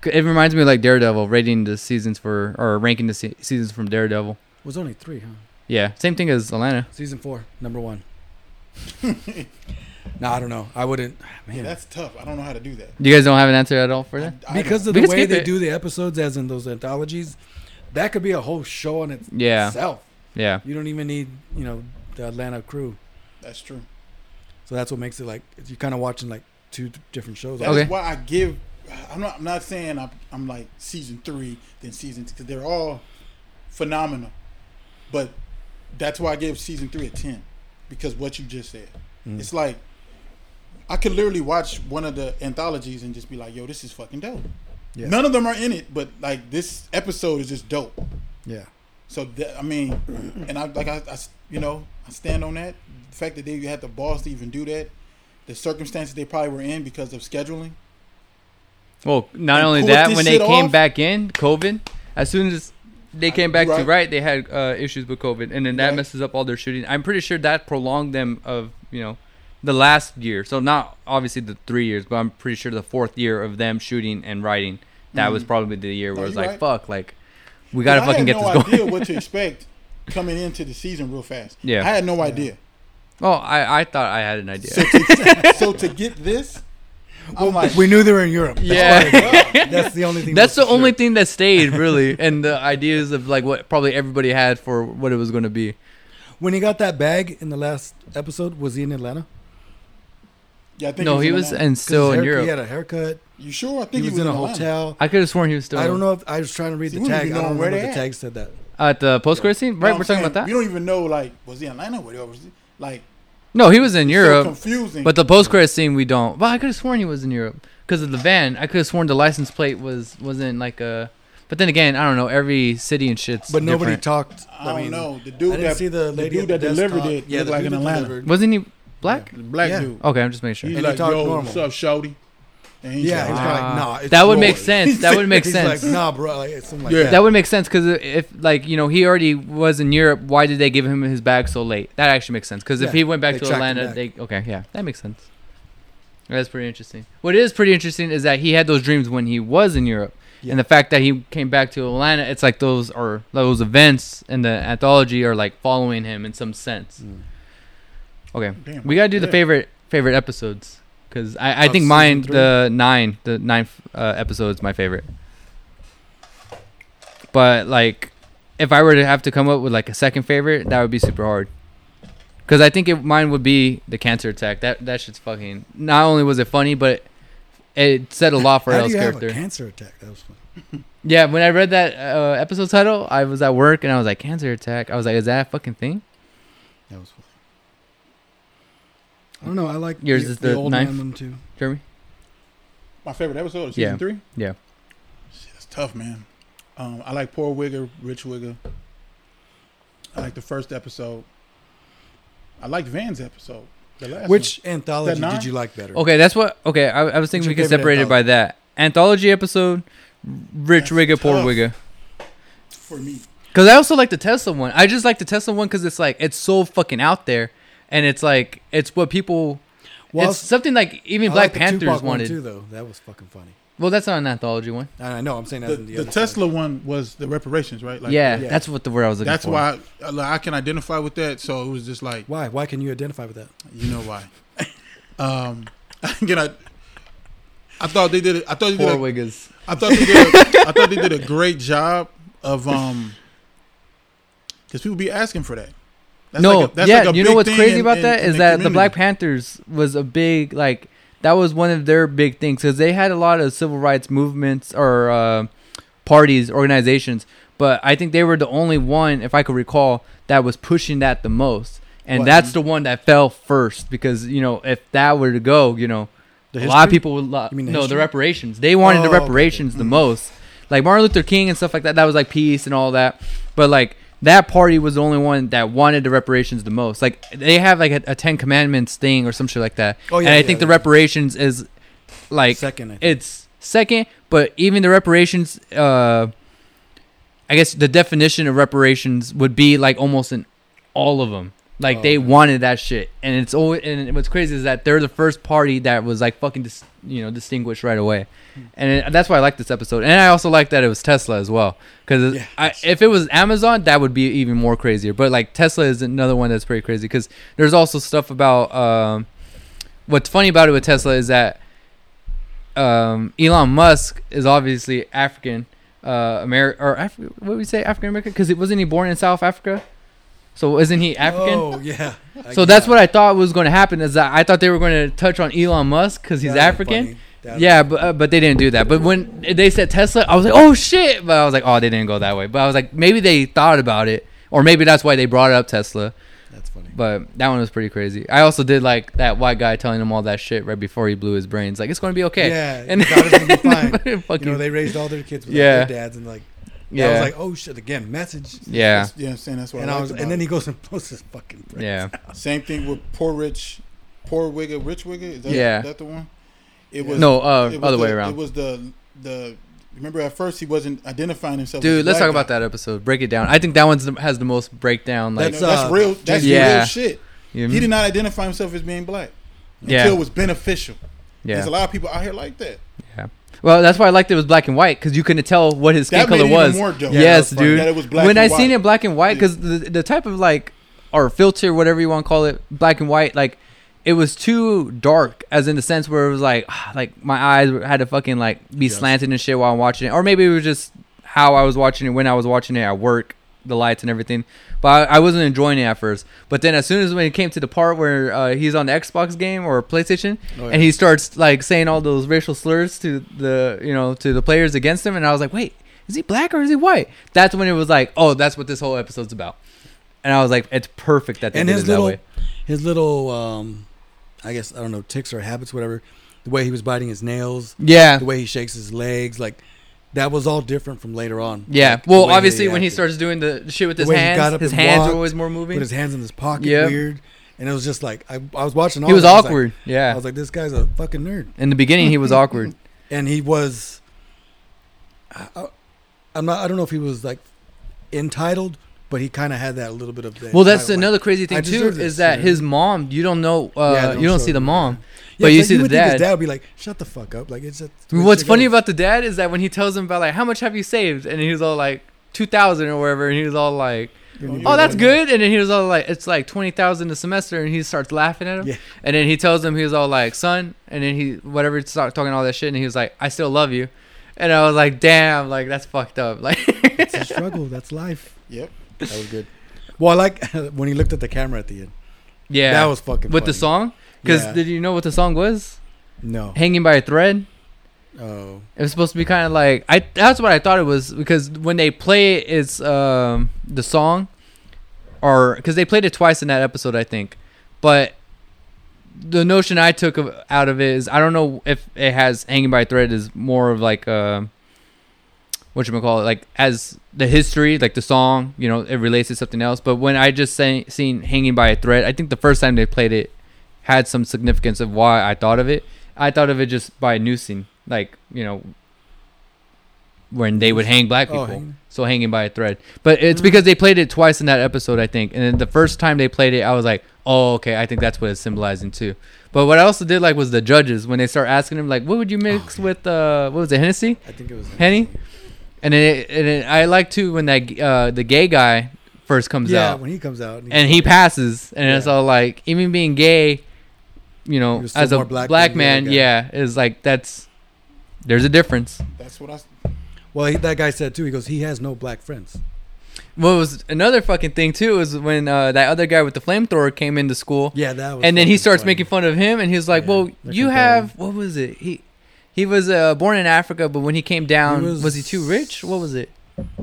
It reminds me of like Daredevil rating the seasons for or ranking the se- seasons from Daredevil. It was only three, huh? Yeah, same thing as Atlanta. Season four, number one. no, I don't know. I wouldn't. Man, Yeah, that's tough. I don't know how to do that. You guys don't have an answer at all for that. I- I because of the way they it. do the episodes, as in those anthologies, that could be a whole show on itself. Yeah, yeah. You don't even need, you know, the Atlanta crew. that's true. So that's what makes it like you're kind of watching like two different shows. That's Okay. why I give. I'm not. I'm not saying I'm. I'm like season three, then season two, because they're all phenomenal. But that's why I gave season three a ten, because what you just said. Mm. It's like I could literally watch one of the anthologies and just be like, "Yo, this is fucking dope." Yeah. None of them are in it, but like this episode is just dope. Yeah. So that, I mean, and I like I you know I stand on that. The fact that they had the balls to even do that, the circumstances they probably were in because of scheduling. Well, not And only that, when they came off? back in COVID, as soon as they came back to Right. right, they had uh, issues with COVID, and then that Right. messes up all their shooting. I'm pretty sure that prolonged them of you know the last year. So not obviously the three years, but I'm pretty sure the fourth year of them shooting and writing. That was Mhm. probably the year where No, it was like, right. fuck, like we gotta I fucking had get no this idea going. what to expect coming into the season real fast. Yeah. I had no idea. oh, I I thought I had an idea. So to, so to get this, I'm like, we knew they were in Europe. That's Yeah. why- that's the only thing. That's the for only sure. thing that stayed really, and the ideas of like what probably everybody had for what it was going to be. When he got that bag in the last episode, was he in Atlanta? 'Cause- yeah, I think No, he in was Atlanta. and 'Cause still his in hair- Europe. He had a haircut. You sure? I think He think was, in a Atlanta. hotel. I could have sworn he was still. I don't know if I was trying to read See, the tag. I don't where remember they the tag said that. at the post credit scene. Right, No, we're I'm talking about that. We don't even know like was he in Atlanta? Where was he? Like No, he was in so Europe, confusing. but the post credit scene we don't. Well, I could have sworn he was in Europe because of the van. I could have sworn the license plate was wasn't like a. But then again, I don't know. Every city and shit's But nobody different. talked. I don't know. The dude I didn't that see the the dude at the that delivered desktop. it Yeah, looked the like dude in that Atlanta. delivered. Wasn't he black? the black Yeah. dude. Okay, I'm just making sure. He's And he like, talked yo, normal. what's up, shouty? And he's Yeah, like, he was Ah. kind of like, nah. It's that would make sense. That would make sense. He's like, nah, bro. Like, like Yeah. that. That would make sense because if like you know he already was in Europe, why did they give him his bag so late? That actually makes sense because if he went back they to Atlanta, back. they okay, yeah, that makes sense. That's pretty interesting. What is pretty interesting is that he had those dreams when he was in Europe, Yeah. and the fact that he came back to Atlanta, it's like those or those events in the anthology are like following him in some sense. Mm. Okay, Damn, we gotta do the favorite favorite episodes because I, I Of think season mine three? the nine the ninth uh, episode is my favorite. But like if I were to have to come up with like a second favorite, that would be super hard. Cause I think it, mine would be the cancer attack. That that shit's fucking. Not only was it funny, but it said a lot for How do Al's you have character. a cancer attack? That was fun. Yeah, when I read that uh, episode title, I was at work and I was like, "Cancer attack." I was like, "Is that a fucking thing?" That was fun. I don't know. I like Yours the, is the the old ninth? man one too. Jeremy? My favorite episode of season Yeah. three. Yeah. Shit, that's tough, man. Um, I like Poor Wigger, Rich Wigger. I like the first episode. I liked Van's episode. The last Which anthology did you like better? Okay, that's what. Okay, I, I was thinking What's we could separate it by that anthology episode. Rich That's Wigga, poor tough. Wigga. for me. Because I also like the Tesla one. I just like the Tesla one because it's like it's so fucking out there, and it's like it's what people. Well, it's something like even I Black like the Panthers Tupac one wanted. too, though. That was fucking funny. Well, that's not an anthology one. I know. I'm saying The, that's the, the other side. Tesla one was the reparations, right? Like, yeah, yeah. that's what the word I was looking That's for. why I, like, I can identify with that. So it was just like, Why? Why can you identify with that? you know why? um, again, I, I thought they did. it. I thought they did. Poor A, Wiggas. I thought they did. A, I thought they did a great job of um, because people be asking for that. That's no, like a- that's yeah, like you know what's crazy in- about in- that in is that the community. Black Panthers was a big like that was one of their big things because they had a lot of civil rights movements or uh, parties, organizations, but I think they were the only one, if I could recall, that was pushing that the most, and What? that's the one that fell first because you know if that were to go, you know, The a lot of people would lo- You mean the no the reparations. They wanted the Oh, okay, reparations okay. the Mhm. most, like Martin Luther King and stuff like that. That was like peace and all that, but like that party was the only one that wanted the reparations the most. Like they have like a, a Ten Commandments thing or some shit like that. Oh, yeah, and I yeah, think the reparations is like Second, it's second, but even the reparations, uh, I guess the definition of reparations would be like almost in all of them. Like Oh, they okay. wanted that shit, and it's always and what's crazy is that they're the first party that was like fucking dis, you know distinguished right away, Hmm. and it, that's why I like this episode. And I also like that it was Tesla as well, because Yeah. if it was Amazon, that would be even more crazier. But like Tesla is another one that's pretty crazy because there's also stuff about. Um, what's funny about it with Tesla is that um, Elon Musk is obviously African uh, American or Af- what would we say African American because it wasn't he born in South Africa, so isn't he African? Oh yeah. so that's what I thought was going to happen is that I thought they were going to touch on Elon Musk because he's African. Yeah, but uh, but they didn't do that. But when they said Tesla, I was like, oh shit! But I was like, oh, they didn't go that way. But I was like, maybe they thought about it, or maybe that's why they brought up Tesla. That's funny. But that one was pretty crazy. I also did like that white guy telling him all that shit right before he blew his brains. Like it's going to be okay. Yeah, And God is gonna be fine. fucking, you know, they raised all their kids without Yeah. their dads, and like, yeah, I was like, oh shit, again, message. yeah, That's- yeah, I'm saying that's what And I, I was, about and then he goes and posts his fucking. brains yeah. out. Same thing with poor rich, poor Wigger, rich Wigger. Is that, Yeah. that the one? It was No, uh, it was other the, way around. It was the the. Remember, at first he wasn't identifying himself. as Dude, a let's black talk about that episode. Break it down. I think that one has the most breakdown. Like, That's, That's, that's uh, real. That's Yeah. real shit. you know what I He did not identify himself as being black Yeah. until it was beneficial. yeah. There's a lot of people out here like that. Well, that's why I liked it was black and white because you couldn't tell what his skin That made color it was. even more dope. Yeah, yes, that was funny. dude. That it was black when and I seen white. it black and white, Yeah. because the the type of like or filter, whatever you want to call it, black and white, like it was too dark, as in the sense where it was like like my eyes had to fucking like be Yes. slanted and shit while I'm watching it, or maybe it was just how I was watching it when I was watching it at work, the lights and everything. But I, I wasn't enjoying it at first. But then as soon as when it came to the part where uh, he's on the Xbox game or PlayStation, Oh, yeah. and he starts like saying all those racial slurs to the you know to the players against him, and I was like, wait, is he black or is he white? That's when it was like, oh, that's what this whole episode's about. And I was like, it's perfect that they and did his it that way. his little, um, I guess I don't know, ticks or habits, whatever. The way he was biting his nails, Yeah, the way he shakes his legs, like that was all different from later on. yeah. Like, well, obviously when he starts doing the shit with his hands, his hands walked, are always more moving. put his hands in his pocket, Yep. weird, and it was just like I, I was watching. All He was that, I like- awkward. I was like, this guy's a fucking nerd, in the beginning he was awkward. and he was. I, I'm not. I don't know if he was like entitled, but he kind of had that little bit of. That Well, that's entitled, like, another crazy thing too deserve is this, that his mom. You don't know. Uh, Yeah, you don't see the mom, Yeah, but you like, see the would think dad. His dad would be like, "Shut the fuck up!" Like it's A, What's funny about the dad is that when he tells him about like how much have you saved, and he was all like two thousand or whatever, and he was all like, "Oh, that's good," and then he was all like, "It's like twenty thousand a semester," and he starts laughing at him, Yeah. and then he tells him he was all like, "Son," and then he whatever start talking all that shit, and he was like, "I still love you," and I was like, damn, like that's fucked up. Like, It's a struggle. That's life. Yep. That was good. Well, I like when he looked at the camera at the end. yeah, That was fucking with the song. Because Yeah. did you know what the song was? No. Hanging by a thread. Oh. It was supposed to be kind of like I. That's what I thought it was because when they play it, it's um the song, or because they played it twice in that episode, I think. But the notion I took of, out of it is I don't know if it has hanging by a thread is more of like uh, what you gonna call it, like as the history, like the song, you know, it relates to something else. But when I just say, seen hanging by a thread, I think the first time they played it had some significance of why I thought of it. I thought of it just by noosing, like you know, when they would hang black Oh, people. So hanging by a thread, but it's because they played it twice in that episode, I think. And then the first time they played it, I was like, "Oh, okay, I think that's what it's symbolizing too." But what I also did like was the judges when they start asking him like, "What would you mix with? Uh, what was it, Hennessy, I think it was Henny?" And then, it, and then I like too when that uh, the gay guy first comes Yeah, out Yeah, when he comes out and he passes, and it's all like, even being gay, you know, as a black, black man, yeah, is like that's there's a difference. That's what I. Well, he, that guy said too. He goes, he has no black friends. What was another fucking thing too was when uh, that other guy with the flamethrower came into school, Yeah, that was. and then he starts funny. making fun of him, and he's like, Yeah, "Well, you have what was it? He he was uh, born in Africa, but when he came down, was, was- he too rich? What was it?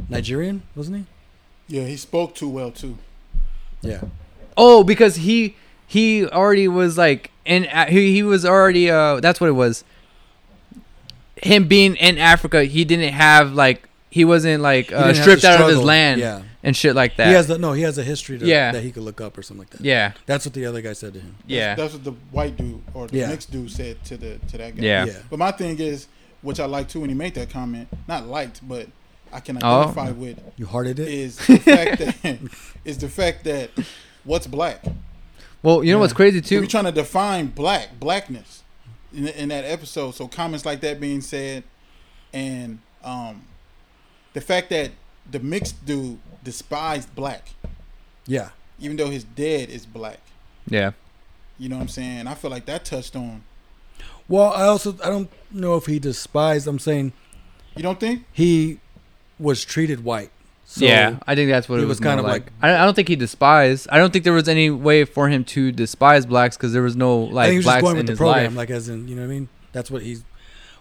Nigerian, wasn't he? Yeah, he spoke too well too. Yeah. Oh, because he he already was like in A- he he was already uh that's what it was. Him being in Africa, he didn't have like he wasn't like uh, didn't stripped out of his land Yeah. and shit like that. He has the no. He has a history to, Yeah. that he could look up or something like that. yeah, That's what the other guy said to him. Yeah, That's what the white dude or the Yeah. mixed dude said to the to that guy. yeah, Yeah. But my thing is, which I liked too when he made that comment. Not liked, but I can Oh. identify with You hearted it. is the fact that is the fact that what's black. Well, you know what's crazy too? we're trying to define black blackness in, in that episode. So comments like that being said, and um, the fact that the mixed dude despised black, yeah. even though his dad is black. Yeah, You know what I'm saying? I feel like that touched on. Well, I also I don't know if he despised. I'm saying You don't think? he was treated white. So yeah. I think that's what it was, was kind of like. I, I don't think he despised. I don't think there was any way for him to despise blacks because there was no like he was just blacks going in with the his program, life. like as in you know what I mean. That's what he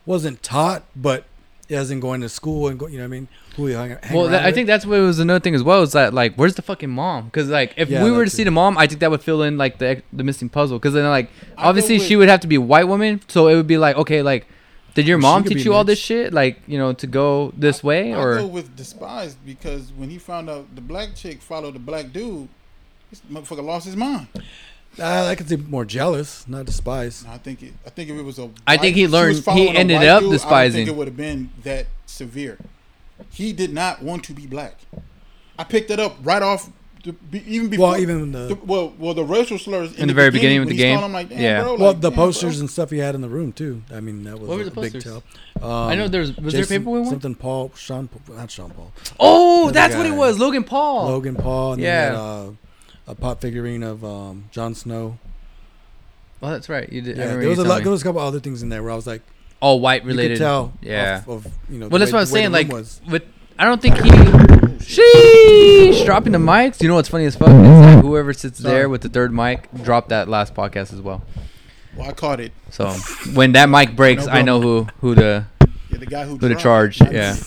wasn't taught, but as in going to school and go, you know what I mean. Who he hung, hang Well, that, I with. think that's what was another thing as well. Is that like, where's the fucking mom? Because like, if Yeah, we were that to see the mom, I think that would fill in like the the missing puzzle. Because then like, obviously she would have to be a white woman, so it would be like, okay, like, did your mom could teach be you all this shit? Like, you know, to go this way I or go with despised because when he found out the black chick followed the black dude, this motherfucker lost his mind. Uh, I could say more jealous, not despise. And I think it, I think if it was a I white- think he if she was learned- he ended up dude, I don't despising. think it would have been that severe. He did not want to be black. I picked it up right off. The, be- even before, Well, even the, the, well, well, the racial slurs In the very beginning with when the game? calling him like, Yeah. bro, well like, the posters bro. and stuff he had in the room too. I mean, that was What a the big tell. Um, I know there's was there a Jason- paperweight one? Something Paul, Sean, not Sean Paul, Oh, Other that's what it was, Logan Paul. Logan Paul, and Yeah. then had, uh, a pop figurine of um, Jon Snow. Oh, that's right. You did. Yeah, there was a lot. telling There was a couple other things in there where I was like, all white you related. could tell. Yeah. Of, of you know. Well, that's way- what I'm saying. Like, room with I don't think he. Sheesh! Dropping the mics. You know what's funny as fuck is that whoever sits Sorry. there with the third mic dropped that last podcast as well. Well, I caught it. So when that mic breaks, No I know who who the Yeah, the guy who who the dropped charge. not Yeah, me.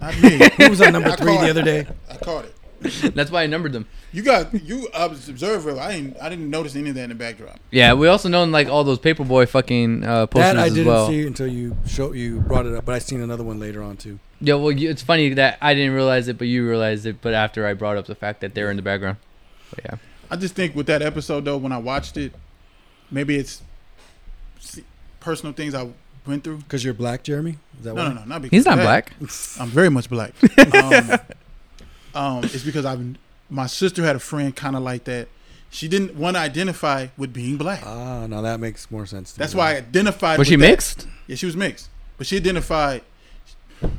not me. He was on number I three caught the it. other day. I caught it. that's why I numbered them. You got you I was observer. I didn't I didn't notice any of that in the backdrop. Yeah, we also know like all those Paper Boi fucking uh, posters That I as didn't well. see until you show you brought it up, but I seen another one later on too. Yeah, well, you, it's funny that I didn't realize it, but you realized it. But after I brought up the fact that they're in the background, but yeah. I just think with that episode though, when I watched it, maybe it's personal things I went through. Because you're black, Jeremy. Is that No, why? no, no, not because He's not that. black. I'm very much black. um, um, it's because I've my sister had a friend kind of like that. She didn't want to identify with being black. Ah, now that makes more sense. To That's me. why I identified. Was with she that. mixed? Yeah, she was mixed, but she identified.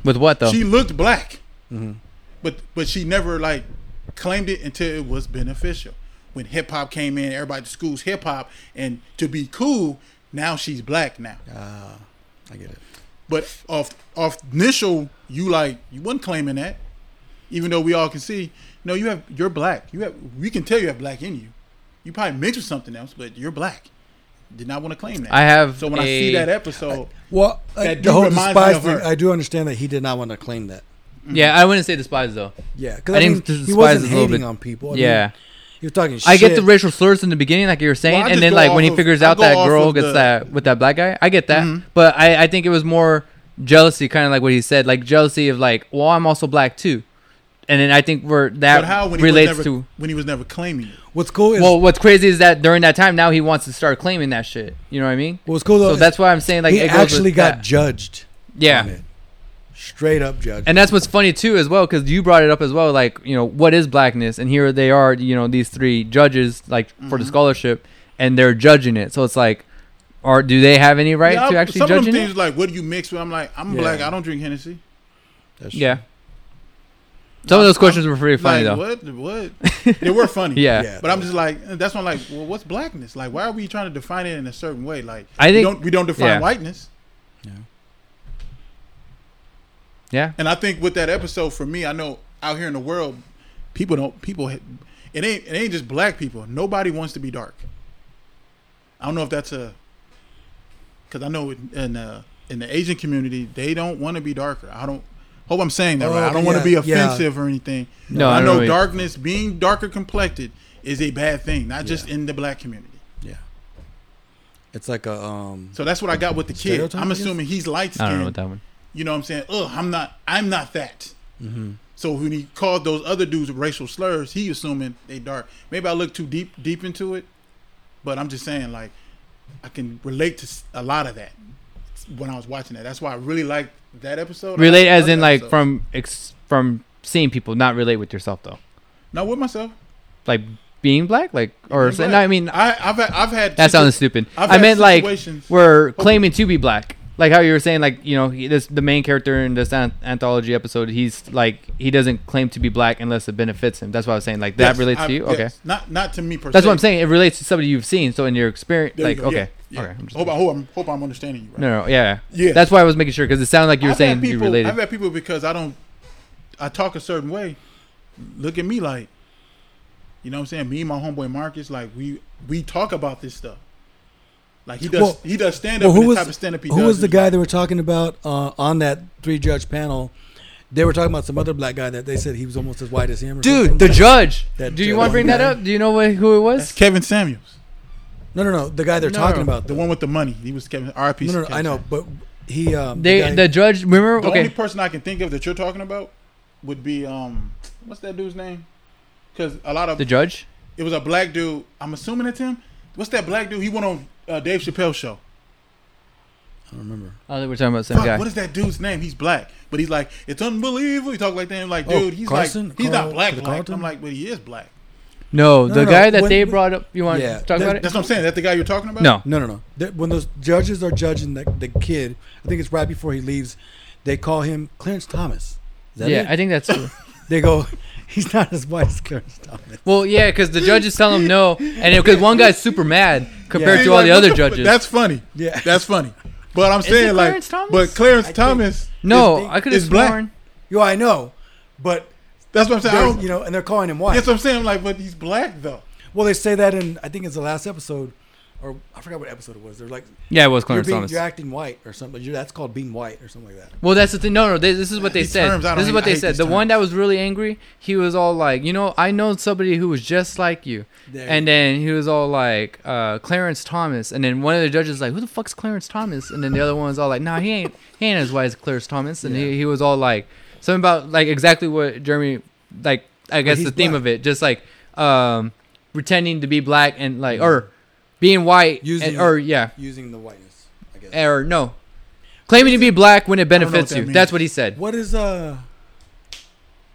With what though? She looked black, Mhm. but but she never like claimed it until it was beneficial. When hip hop came in, everybody school's hip hop, and to be cool, now she's black now. Ah, I get it. But off off initial, you like you wasn't claiming that, even though we all can see. No, you have you're black. You have we can tell you have black in you. You probably mixed with something else, but you're black. Did not want to claim that. I have. so when I a- see that episode, Well, That I, dude the whole reminds me despise of thing, her. I do understand that he did not want to claim that. yeah, I wouldn't say despise though. Yeah, because I I, think mean, despise he wasn't is a little hating bit- on people. I mean, yeah, he was talking. I get the racial slurs in the beginning, like you were saying, Well, and then like when he off of- figures out that girl gets the- that with that black guy, I get that. Mhm. But I, I think it was more jealousy, kind of like what he said, like jealousy of like, well, I'm also black too, and then I think we're that but how when he relates was never, to. when he was never claiming it. What's cool is Well, what's crazy is that during that time, now he wants to start claiming that shit. You know what I mean? what's cool though. So that's why I'm saying like he it actually got that. judged. yeah. on it. straight up judged. And that's what's funny too, as well, because you brought it up as well. Like, you know, what is blackness? And here they are, you know, these three judges, like for the Mhm. scholarship, and they're judging it. So it's like, or do they have any right Yeah, to I- actually some of them judge things it? like, what do you mix with? I'm like, I'm Yeah. black. I don't drink Hennessy. That's Yeah. Some of those questions were pretty funny like, though. What? What? they were funny. Yeah. Yeah. But I'm just like, that's why I'm like, well, what's blackness? Like, why are we trying to define it in a certain way? Like, I we think, don't we don't define yeah. whiteness. yeah, Yeah. And I think with that episode, for me, I know out here in the world, people don't people. It ain't it ain't just black people. Nobody wants to be dark. I don't know if that's a because I know in in, uh, in the Asian community they don't want to be darker. I don't hope I'm saying that Oh, right. I don't okay, want to be yeah, yeah. offensive or anything. No, I I know know what darkness, being darker complected, is a bad thing, not just Yeah. in the black community. Yeah. It's like a um. So that's what I got with the kid. I'm assuming he's light I don't know what that one. You know what I'm saying? Ugh, I'm not. I'm not that. mhm. So when he called those other dudes racial slurs, he assuming they dark. Maybe I look too deep deep into it, but I'm just saying like I can relate to a lot of that when I was watching that. That's why I really liked that episode. Relate as in like episodes. from ex- from seeing people, not relate with yourself though. not with myself. Like being black, like or Being no. I mean I, I've had, I've had that sounds stupid. I've I meant like we're claiming to be black. Like how you were saying, like you know, he, this the main character in this an- anthology episode. He's like he doesn't claim to be black unless it benefits him. That's what I was saying. Like that Yes, relates I- to you. yes. Okay, Not not to me per that's se. what I'm saying. It relates to somebody you've seen. So in your experience, There like go. okay, Yeah, yeah. okay. I'm just, Hope, I, hope, I'm, hope I'm understanding you right. no, no, yeah, Yeah. That's why I was making sure because it sounded like you were I've saying had you related. I've had people because I don't, I talk a certain way. Look at me like, you know what I'm saying? Me and my homeboy Marcus, like we we talk about this stuff. Like he does, Well- he does stand up. Well, who and the was type of stand up he who does was the guy like- they were talking about uh, on that three judge panel? They were talking about some other black guy that they said he was almost as white as him. Or Dude, something. the judge. That Do you judge want to bring that up? Do you know what, who it That's was? Kevin Samuels, no, no, no, the guy they're No, talking about. the though. one with the money. He was Kevin. RP. No, no, no, I know, but he um, They the guy- the judge. Remember? The only Okay, person I can think of that you're talking about would be um, what's that dude's name? Because a lot of the judge. it was a black dude. I'm assuming it's him. What's that black dude? He went on uh, Dave Chappelle's show. I don't remember. Oh, they were talking about the same Fuck, guy. what is that dude's name? He's black, but he's like, it's unbelievable. He talk like that. I'm like, Oh, dude, he's Carson? like, he's Carl- not black. the black. Carlton? I'm like, but he is black. No, No, the no, no. guy that When- they brought up. You want Yeah, to talk that- about it? That's what I'm saying. That the guy you're talking about? No. No, no, no. That- when those judges are judging the, the kid, I think it's right before he leaves. They call him Clarence Thomas. Is that Yeah, it? I think that's. True. They go, he's not as white as Clarence Thomas. well, yeah, because the judges tell him no, and because one guy's super mad compared Yeah. to all Like, the what other fu- judges. That's funny. Yeah. That's funny. But I'm Is saying it like, Clarence Thomas? but Clarence I think- Thomas. no, is- I could have is black. sworn. Yo, I know, but That's what I'm saying. I don't, you know, and they're calling him white. that's what I'm saying. I'm Like, but he's black though. Well, they say that in I think it's the last episode, or I forgot what episode it was. They're like, Yeah, it was you're, Clarence being, Thomas. you're acting white or something. You're, that's called being white or something like that. Well, that's the thing. No, no, they, this is what they These said. terms, This is what I they said. these The one that was really angry, he was all like, you know, I know somebody who was just like you. There And you then he was all like, uh, Clarence Thomas. And then one of the judges was like, who the fuck's Clarence Thomas? And then the other one was all like, nah, he ain't, he ain't as white as Clarence Thomas. And Yeah. he, he was all like, something about like exactly what Jeremy, like, I guess the theme black. of it, just like, um, pretending to be black and like, or being white, Using- and, or yeah, using the whiteness. I guess. or no, claiming to be black when it don't know what benefits that you. means. That's what he said. What is uh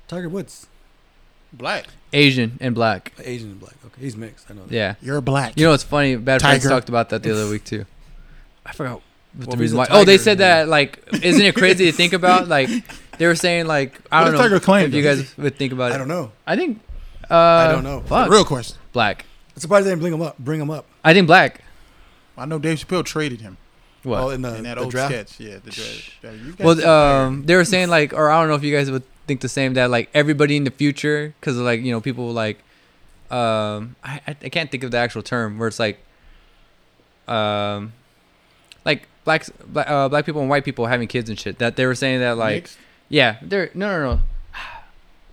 Tiger Woods? Black. Asian and black. Asian and black. Okay, he's mixed. I know. That. Yeah. You're black. You know what's funny? Bad Friends talked about that the other week too. I forgot what Well, the reason a why. Oh, they said then. that like, isn't it crazy to think about? Like, they were saying like, I What don't does know Tiger claim, if you though? guys would think about it. I don't know. I think. Uh, I don't know. Fuck. Real question. Black. I'm surprised they didn't bring him up. Bring him up. I think black. I know Dave Chappelle traded him. What? Oh, in the, in that the old draft. sketch. Yeah, the draft. Yeah, you got Well, um, they were saying like, or I don't know if you guys would think the same that like everybody in the future, because like you know people like, um, I I I can't think of the actual term where it's like, um, like blacks, black, uh, black people and white people having kids and shit. That they were saying that like, Mixed? Yeah, they're no no no,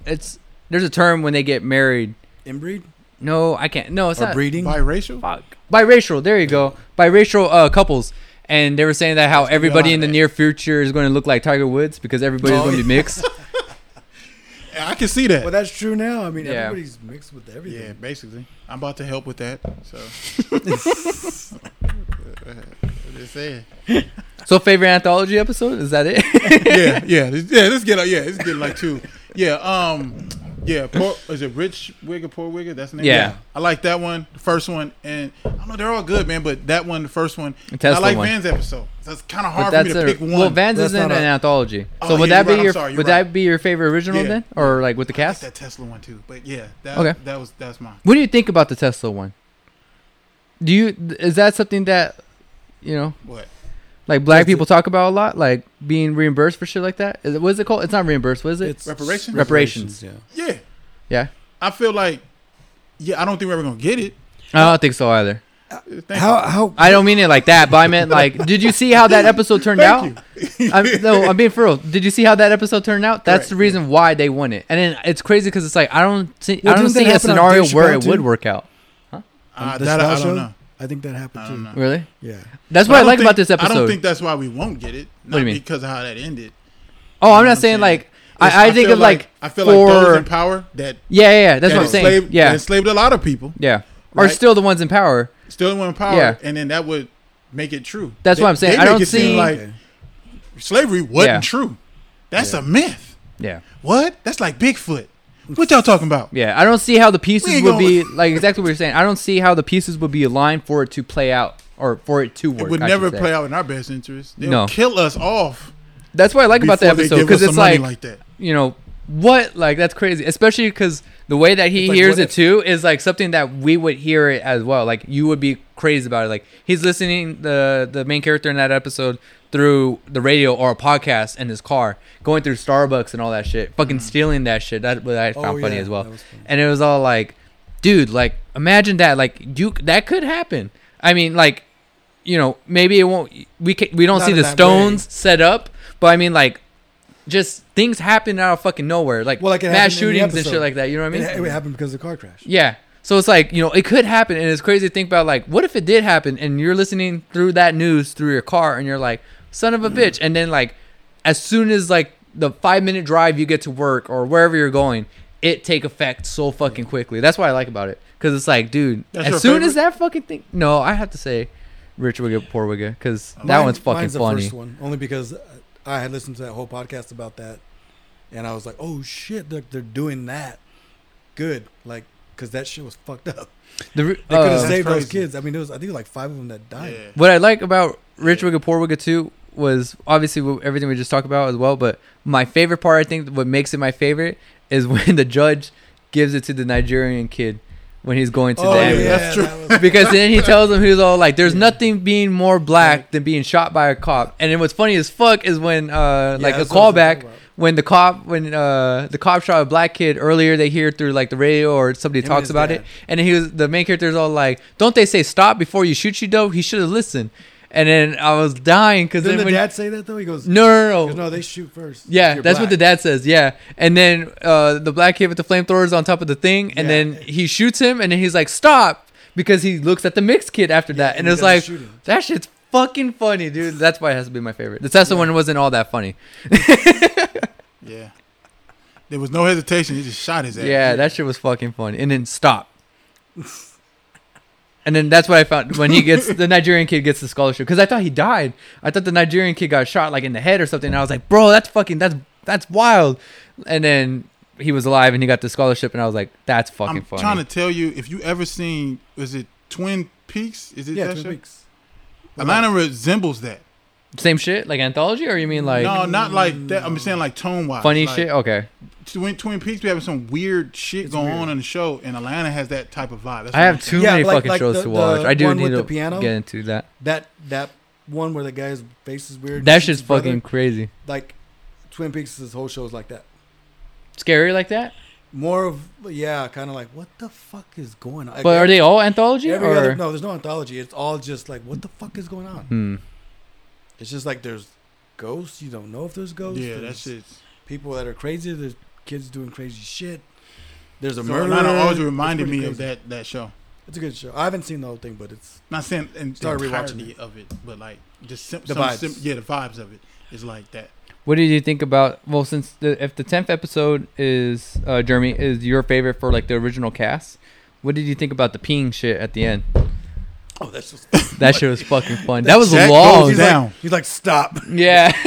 it's there's a term when they get married. Inbreed No, I can't. No, it's or not breeding. biracial. fuck biracial. There you go, biracial uh, couples. And they were saying that how everybody in the near future is going to look like Tiger Woods because everybody's Oh, going to be mixed. Yeah, I can see that. Well, that's true now. I mean, Yeah. everybody's mixed with everything. yeah, basically, I'm about to help with that. So, just saying. So favorite anthology episode is that it? yeah, yeah, yeah. Let's get yeah, let's get like two. Yeah, um, yeah. Poor, is it Rich Wigger, Poor Wigger? That's the name. Yeah. I like that one, the first one, and I don't know they're all good, man. But that one, the first one, The I like one. Van's episode. So it's kind of hard for me that's to a, pick one. well, Vans isn't not an a- anthology. Oh, So would yeah, that be right, your sorry, would right. that be your favorite original Yeah. then, or like with the I like cast? that Tesla one too, but yeah, that, Okay. that was that's mine. What do you think about the Tesla one? Do you is that something that you know What? Like black people talk about a lot, like being reimbursed for shit like that? Is it, what is it called? It's not reimbursed. What is it? It's Reparations? Reparations. Yeah. Yeah, yeah, I feel like, yeah, I don't think we're ever gonna get it. I don't think so either. Thank How how I don't mean it like that, but I meant like, did you see how that episode turned out? you. I'm, no, I'm being for real. Did you see how that episode turned out? That's Correct, the reason why they won it. And then it's crazy because it's like I don't see, Well, I don't didn't see a scenario where it too? would work out. Uh, the that I, I don't know. I think that happened too. know. Really? Yeah. That's But what I, don't like think- about this episode. I don't think that's why we won't get it. Not do you mean? Because of how that ended. oh, I'm know not what saying I'm like It's- I, I think feel of like, I feel like those for in power that yeah, yeah, yeah. That's that what I'm saying. Yeah, enslaved a lot of people. yeah. are Right. still the ones in power. Still in power, Yeah. and then that would make it true. That's They- what I'm saying. they I make don't it seem see- like slavery wasn't Yeah. true. That's Yeah. a myth. Yeah, What? That's like Bigfoot. What y'all talking about? yeah. I don't see how the pieces would be like exactly what you're saying. I don't see how the pieces would be aligned for it to play out or for it to work. It would I never play out in our best interest. They'll No. kill us off. That's what I like about the episode because it's like, like that. you know what like that's crazy especially because the way that he like, hears it if- too is like something that we would hear it as well like you would be crazy about it like he's listening the the main character in that episode through the radio or a podcast in his car going through starbucks and all that shit fucking mm-hmm. stealing that shit. That what i found Oh, funny yeah, as well. Funny. and it was all like dude like imagine that like you that could happen. I mean like you know maybe it won't we can we don't Not see the stones set up but i mean like just things happen out of fucking nowhere like, Well, like mass shootings and shit like that you know what i mean? It, it happened because of the car crash. yeah. So it's like you know it could happen and it's crazy to think about like what if it did happen and you're listening through that news through your car and you're like son of a bitch and then like as soon as like the five minute drive you get to work or wherever you're going it take effect so fucking quickly that's what i like about it because it's like dude That's as your soon as that fucking thing no i have to say rich wigga poor wigga because that Mine- one's fucking mine's the funny first one, only because I had listened to that whole podcast about that, and I was like, "Oh shit, they're, they're doing that, good." Like, because that shit was fucked up. the, They could have uh, saved those kids. I mean, there was I think like five of them that died. Yeah. What I like about Rich Yeah. Wigga Poor Wigga 2 was obviously everything we just talked about as well, but my favorite part, I think, what makes it my favorite is when the judge gives it to the Nigerian kid when he's going to Oh the yeah, ambulance. That's true. because then he tells him he's all like, "There's nothing being more black than being shot by a cop." And then what's funny as fuck is when, uh, Yeah, like a that's what I was callback, when the cop, when uh, the cop shot a black kid earlier, they hear through like the radio or somebody Him talks about dad. it, and then he was the main character's all like, "Don't they say stop before you shoot you though?" He should have listened. And then I was dying because Didn't then the when dad say that though? He goes, no, no, no, goes, no. "No, they shoot first. Yeah, You're that's what the dad says. Yeah, and then uh, the black kid with the flamethrowers on top of the thing, and Yeah. then he shoots him, and then he's like, "Stop!" because he looks at the mixed kid after that, and and it he was doesn't like, "That shit's fucking funny, dude." That's why it has to be my favorite. The Tesla one wasn't all that funny. Yeah. There was no hesitation. He just shot his ass. Yeah, that shit was fucking funny. And then stop. And then that's what I found when he gets the Nigerian kid gets the scholarship because I thought he died. I thought the Nigerian kid got shot like in the head or something. And I was like, bro, that's fucking that's that's wild. And then he was alive and he got the scholarship, and I was like, that's fucking I'm funny. trying to tell you, if you ever seen, was it Twin Peaks? Is it Yeah, that Twin show? Peaks. Atlanta resembles that. Same shit, like anthology, or you mean like no, not like that. I'm saying like tone wise. funny like, shit? Okay, Twin, Twin Peaks be having some weird shit It's going weird. on in the show, and Atlanta has that type of vibe. That's I have I'm too saying. Yeah, many like- fucking like shows the- to watch. I do need to piano? get into that. That that one where the guy's face is weird. That shoots shit's his brother. fucking crazy. like Twin Peaks. This whole show is like that. Scary like that. More of yeah, kind of like what the fuck is going on? Like, But are they all anthology Every or? other, no, there's no anthology. It's all just like what the fuck is going on. Hmm. It's just like there's ghosts. You don't know if there's ghosts. Yeah, there's that shit's. People that are crazy. There's kids doing crazy shit. There's a So murder. Atlanta always reminded pretty me of that that show. It's a good show. I haven't seen the whole thing, but it's Not saying in the Started rewatching entirety of it, but like just sim- The some vibes. sim- yeah, the vibes of it is like that. What did you think about? Well, since the if the tenth episode is uh, Jeremy is your favorite for like the original cast, what did you think about the peeing shit at the end? oh, that's just That shit was fucking fun. That was Jack long. goes he's down. like he's like stop. Yeah,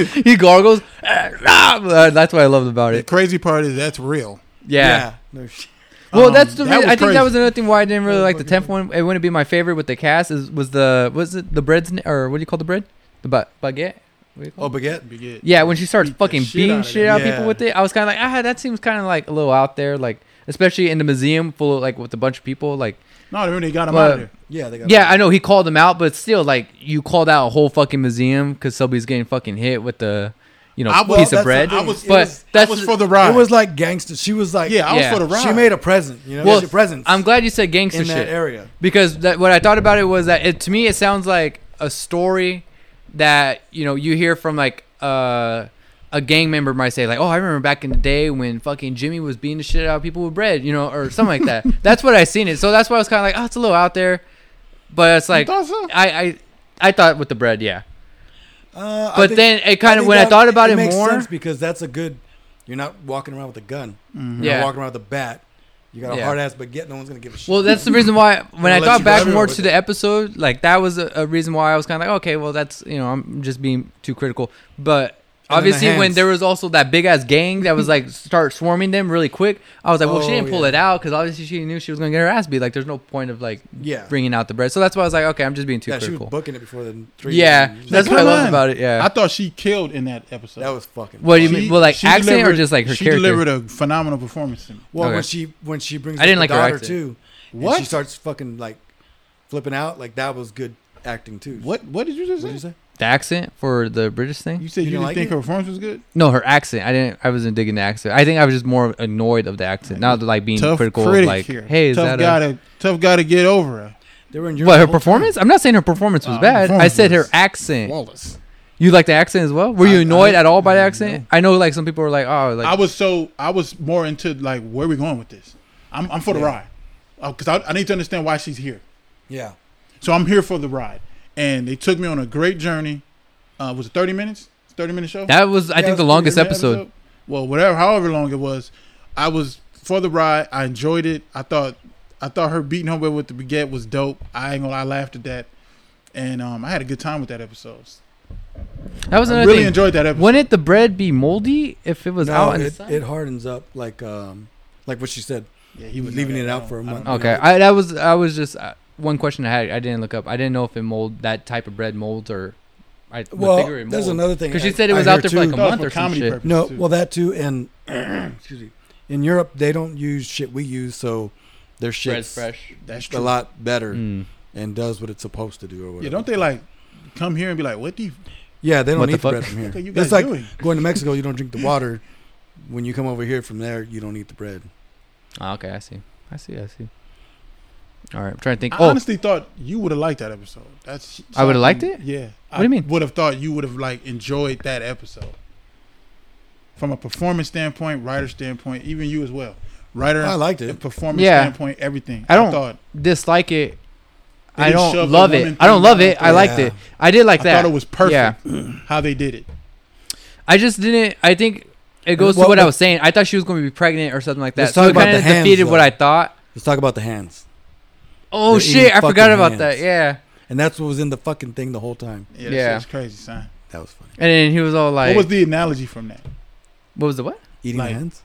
he gargles. Uh, That's what I loved about it. The it. crazy part is that's real. Yeah. No shit. Well, Um, that's the. that reason, was I think that crazy. was another thing why I didn't really like the fucking tenth one. It wouldn't be my favorite with the cast. Is was the was it the bread's n- or what do you call the bread? The ba- baguette. What do you call Oh, it? baguette. Yeah, when she starts Beat the fucking shit beating out of shit them. out of people Yeah. with it, I was kind of like, ah, that seems kind of like a little out there, like especially in the museum full of like with a bunch of people, like. No, they really got him But- out of there. Yeah, they got. Yeah, I know he called them out, but still, like you called out a whole fucking museum because somebody's getting fucking hit with the, you know, I was- piece that's of bread. the I was, but was- that's I was for the ride. It was like gangster. She was like, yeah, I Yeah. was for the ride. She made a present. You know, Well, well, presents. I'm glad you said gangster in shit that area. because that, what I thought about it was that it to me it sounds like a story that you know you hear from like uh, a gang member might say like, oh, I remember back in the day when fucking Jimmy was beating the shit out of people with bread, you know, or something like that. that's what I seen it. So that's why I was kind of like, oh, it's a little out there, but it's like you? I I I thought with the bread, yeah. Uh, But think- then it kind of think when I thought about it, makes more, sense because that's a good. You're not walking around with a gun. Mhm. You're Yeah. not walking around with a bat. You got a Yeah. hard ass baguette. No one's gonna give a shit. well, that's the reason why when I let thought back more to with the it. episode, like that was a, a reason why I was kind of like, okay, well, that's you know, I'm just being too critical. But And then the obviously, when there was also that big ass gang that was like start swarming them really quick, I was like, well, she Oh, didn't pull oh, yeah. it out because obviously she knew she was gonna get her ass beat. Like, there's no point of like yeah. bringing out the bread. So that's why I was like, okay, I'm just being too yeah, she was booking it before the three. Yeah, and- that's Like, what I come loved on. about it. Yeah. I thought she killed in that episode. that was fucking. What do you mean? Well, like she accent or just like her she character? delivered a phenomenal performance. to me. Well, Okay. when she when she brings I didn't like the her daughter accent. too, What? she starts fucking like flipping out. Like that was good acting too. What? What did you just What say? Did you say? the accent for the British thing? You said You you, didn't didn't like think it? her performance was good. No, her accent. I didn't. I wasn't digging the accent. I think I was just more annoyed of the accent, not like being Tough critical. critic Of like, here. hey, is tough that guy a to tough guy to get over her. They were in what her the whole performance? I'm not saying her performance was Uh, bad. I said her accent. Flawless. You like the accent as well? Were you annoyed I- at all by the no. accent? I know, like some people were like, oh, like I was so I was more into like where are we going with this. I'm I'm for the ride because I, I need to understand why she's here. Yeah. So I'm here for the ride, and they took me on a great journey. Uh, was it 30 minutes? 30 minute show. that was. I Yeah, think it the longest Minute episode. Well, whatever, however long it was, I was for the ride. I enjoyed it. I thought I thought her beating her with the baguette was dope. I ain't gonna. lie, I laughed at that, and um, I had a good time with that episode. That was I really thing. enjoyed that episode. Wouldn't the bread be moldy if it was No, out? in it, it hardens up like um like what she said. yeah, he was leaving it out for a month. Okay, I that was I was just uh, one question I had. I didn't look up. I didn't know if it mold that type of bread molds or. I Well, figure it there's molds. another thing. because she I- said it I was out hear there for like a No, month or some comedy shit. purposes. No, too. well that too, and excuse me. In Europe, they don't use shit we use, so their Bread's shit's fresh. That's true. a lot better Mm. and does what it's supposed to do or whatever. Yeah, don't they like come here and be like, "What do you? Yeah, they don't What the the, bread from here. What are you guys It's like doing?" going to Mexico, you don't drink the water. When you come over here from there, you don't eat the bread. Oh, okay, I see. I see. I see. All right, I'm trying to think. I oh, honestly thought you would have liked that episode. That's I would've liked it? Yeah. What do you mean? Would have thought you would have like enjoyed that episode. From a performance standpoint, writer standpoint, even you as well. Writer, I liked it. performance Yeah. standpoint, everything. I don't- thought dislike it. I don't love it. I don't love it. I liked Yeah. it. I did like I that. thought it was perfect Yeah. how they did it. I just didn't. I think it goes What- to what I was saying. I thought she was going to be pregnant or something like that. Let's so talk it kind the of hands, defeated what. I thought. Let's talk about the hands, Oh They're shit! eating I forgot fucking about hands. that. Yeah. and that's what was in the fucking thing the whole time. Yeah, that Yeah. shit's crazy, son. That was funny. And then he was all like, what was the analogy from that? what was the what? Eating Like, hands.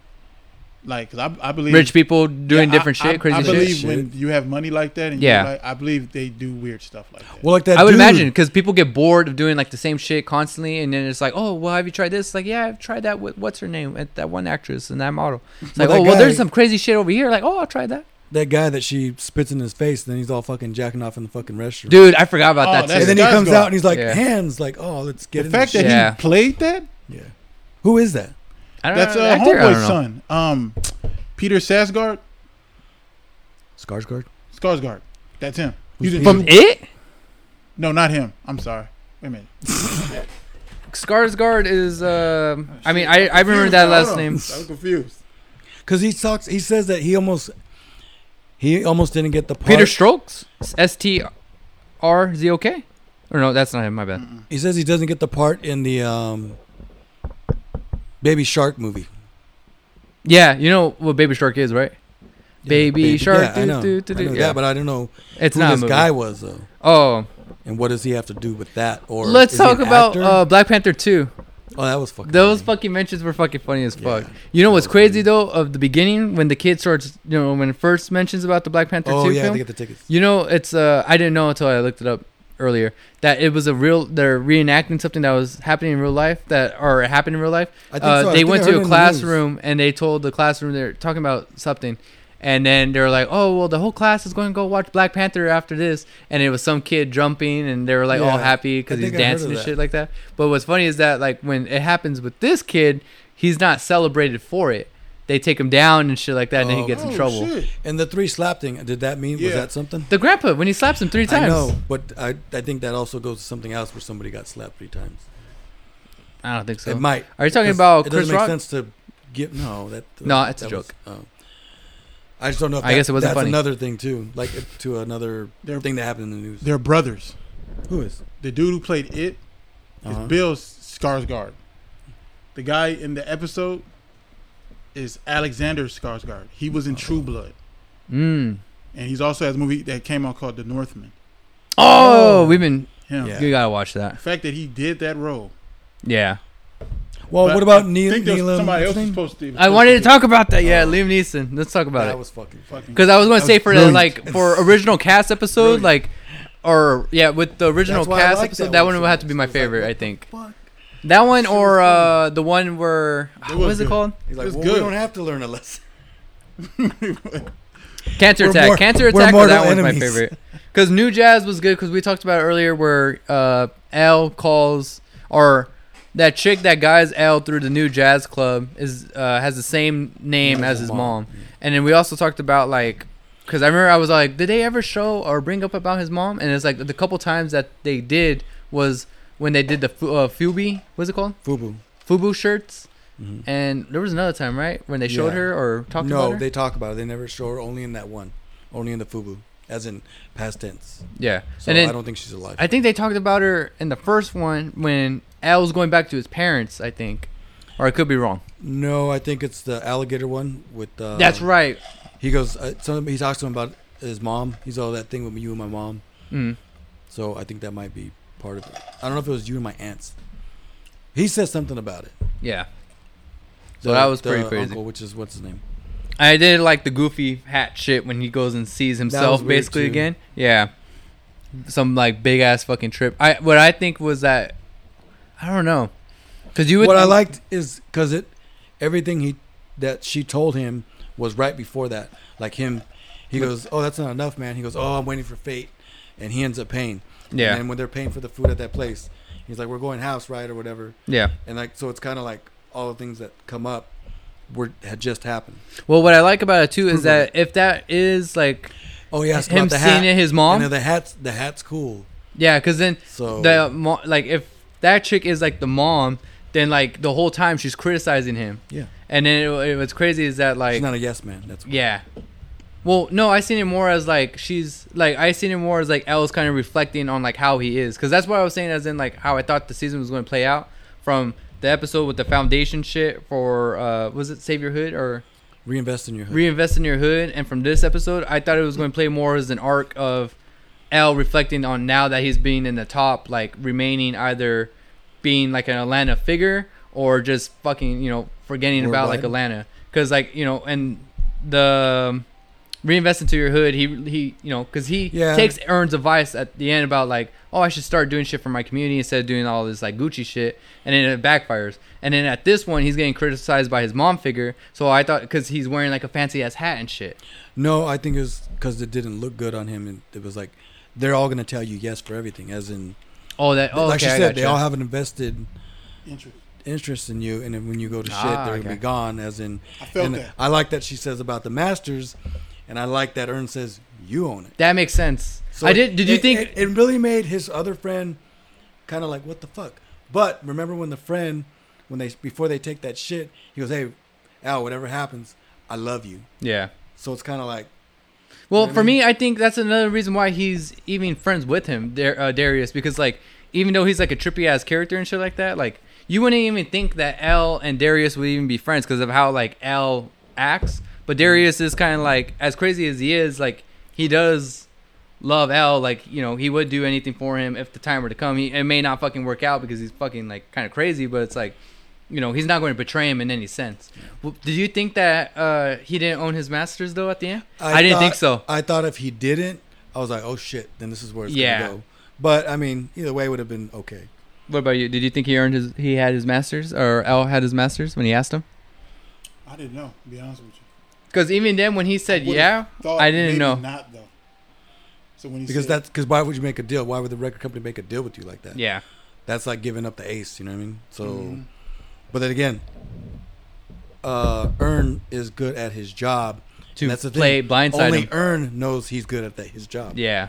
Like, 'cause I, I believe Rich people doing Yeah, different I, shit, crazy I, I believe shit. when you have money like that, and Yeah. yeah, like, I believe they do weird stuff like that. Well, like that. I would dude, imagine because people get bored of doing like the same shit constantly, and then it's like, oh, well, have you tried this? Like, yeah, I've tried that with what's her name, at that one actress and that model. It's like, Well, oh, that well, there's some crazy shit over here. Like, oh, I'll try that. That guy that she spits in his face, and then he's all fucking jacking off in the fucking restroom. Dude, I forgot about Oh, that that's too. and then he comes Skarsgård. out and he's like, Yeah. hands, like, oh, let's get the in fact this that shit. Yeah. he played that, yeah. Who is that? I don't that's know, uh, actor? I don't Homeboy's know. son. Um, Peter Sarsgaard, Skarsgård. Skarsgård. That's him. Who's He's in- From it? no, not him. I'm sorry. Wait a minute. Skarsgård is. Uh, I mean, I, I'm remember that last name. I'm confused. Because he talks, he says that he almost, he almost didn't get the part. Peter Strokes? S T R Z O K? Or no, that's not him. My bad. he says he doesn't get the part in the um, Baby Shark movie. Yeah, you know what Baby Shark is, right? Baby Shark, Yeah, I know. do, do, I know Yeah. that, but I don't know It's who not this guy was though, Oh, and what does he have to do with that? Or let's talk about uh, Black Panther 2. Oh, that was fucking. Those funny. fucking mentions were fucking funny as fuck. Yeah. You know what's crazy funny. though? Of the beginning, when the kid starts, you know, when it first mentions about the Black Panther Oh 2 yeah, film, to get the tickets. You know, it's uh I didn't know until I looked it up earlier that it was a real they're reenacting something that was happening in real life that or happened in real life. I think Uh, so. I they think went to a classroom and they told the classroom they're talking about something. And then they were like, "Oh, well, the whole class is going to go watch Black Panther after this." And it was some kid jumping, and they were like all happy because he's think I heard dancing and shit like that. But what's funny is that like when it happens with this kid, he's not celebrated for it. They take him down and shit like that, and then he Oh. gets in Oh, trouble. shit. And the three slap thing, did that mean was that something? The grandpa when he slaps him three times. I know, but I I think that also goes to something else where somebody got slapped three times. I don't think so. it might. Are you talking about it Chris doesn't make Rock? sense to give no that. Uh, no, it's a joke. Was, oh. I just don't know. If I that- guess it wasn't that's funny. another thing too, like to another They're- thing that happened in the news. They're brothers. Who is? The dude who played it is Uh-huh. Bill Skarsgård. The guy in the episode is Alexander Skarsgård. He was in True Blood, Mm. and he's also has a movie that came out called The Northman. Oh, Oh. we've been. Him. Yeah. You gotta watch that. The that. fact that he did that role. Yeah, Well, But what about I Neil? think there Neil somebody else what's was supposed to. I wanted to talk about that. Yeah, Oh. Liam Neeson. Let's talk about That it. was fucking. Fucking. Because I was gonna say for the brilliant. like for original cast episode, Brilliant. like, or yeah, with the original That's why I cast like episode, that that one one so would have to much. be my It was like, favorite. I think fuck? that one or uh the one where It what was is it good. called? He's like, It's well, we good. don't have to learn a lesson. Cancer We're Attack. mor- Cancer we're Attack. Or mortal that one's my enemies. favorite. Because New Jazz was good because we talked about it earlier where uh, Al calls or that chick that guys Al through the New Jazz Club is uh, has the same name as his mom. And then we also talked about like because I remember I was like, did they ever show or bring up about his mom? And it's like the couple times that they did was when they did the uh, Fubi. What's it called? Fubu. Fubu shirts. Mhm. And there was another time, right, when they showed Yeah. her or talked no, about her. No, they talk about it. They never show her. Only in that one. Only in the Fubu, as in past tense. yeah. So then I don't think she's alive. I think they talked about her in the first one when Al was going back to his parents. I think, or I could be wrong. no, I think it's the alligator one with. Uh, That's right. He goes. Uh, some, he talks to him about his mom. He's all that thing with you and my mom. Mm. So I think that might be part of it. I don't know if it was you and my aunts. He says something about it. Yeah. So The- that was pretty crazy. Uncle, which is what's his name? I did like the goofy hat shit when he goes and sees himself basically too. again. Yeah. Some like big ass fucking trip. I what I think was that I don't know. Cuz you would what I liked is because it everything he that she told him was right before that. Like him, he goes, "Oh, that's not enough, man." He goes, "Oh, I'm waiting for fate," and he ends up paying. Yeah. And when they're paying for the food at that place, he's like, "We're going house, right, or whatever." Yeah. And like, so it's kind of like all the things that come up were had just happened. Well, what I like about it too is that if that is like Oh yeah, him seeing it his mom, then the hat's the hat's cool. yeah, cuz then So the like if that chick is like the mom, then like the whole time she's criticizing him. yeah, And then it, it, what's crazy is that like she's not a yes man. That's yeah. Well, no, I seen it more as like she's like I seen it more as like Al's kind of reflecting on like how he is, because that's what I was saying as in like how I thought the season was going to play out from the episode with the foundation shit for uh was it Save Your Hood or reinvest in your hood. Reinvest in Your Hood, and from this episode I thought it was going to play more as an arc of Al reflecting on now that he's being in the top, like remaining either being like an Atlanta figure or just fucking you know forgetting about like Atlanta, because like you know and the um, reinvest into your hood. He he, you know, because he Yeah. takes Earn's advice at the end about like, oh, I should start doing shit for my community instead of doing all this like Gucci shit, and then it backfires. And then at this one, he's getting criticized by his mom figure. So I thought because he's wearing like a fancy ass hat and shit. No, I think it was because it didn't look good on him, and it was like they're all gonna tell you yes for everything, as in Oh, that. Oh, like okay, she I said, they gotcha. all have an invested Interest. interest in you, and then when you go to shit, Ah, they're okay. gonna be gone. As in, I felt and that. I like that she says about the masters, and I like that Earn says you own it. That makes sense. So I did. Did you it- think? it, it really made his other friend kind of like what the fuck? But remember when the friend, when they before they take that shit, he goes, "Hey, Al, whatever happens, I love you." yeah. So it's kind of like Well, know for I mean? me, I think that's another reason why he's even friends with him, Dar- uh, Darius, because like even though he's like a trippy ass character and shit like that, like you wouldn't even think that Al and Darius would even be friends because of how like Al acts. But Darius is kind of like as crazy as he is, like he does love Al. Like you know he would do anything for him if the time were to come. He, it may not fucking work out because he's fucking like kind of crazy, but it's like. You know, he's not going to betray him in any sense. Well, did you think that uh, he didn't own his masters though at the end? I, didn't think so. I thought if he didn't, I was like, oh shit, then this is where it's Yeah. gonna go. But I mean, either way would have been okay. What about you? Did you think he earned his? He had his masters, or Al had his masters when he asked him? I didn't know. To be honest with you. Because even then, when he said Would've yeah, I didn't maybe know. Not though. So when he Because said, that's because why would you make a deal? Why would the record company make a deal with you like that? yeah, That's like giving up the ace. You know what I mean? So, Mhm. But then again, uh, Earn is good at his job. to that's the play thing. blindside Only him. Earn knows he's good at that, his job. Yeah,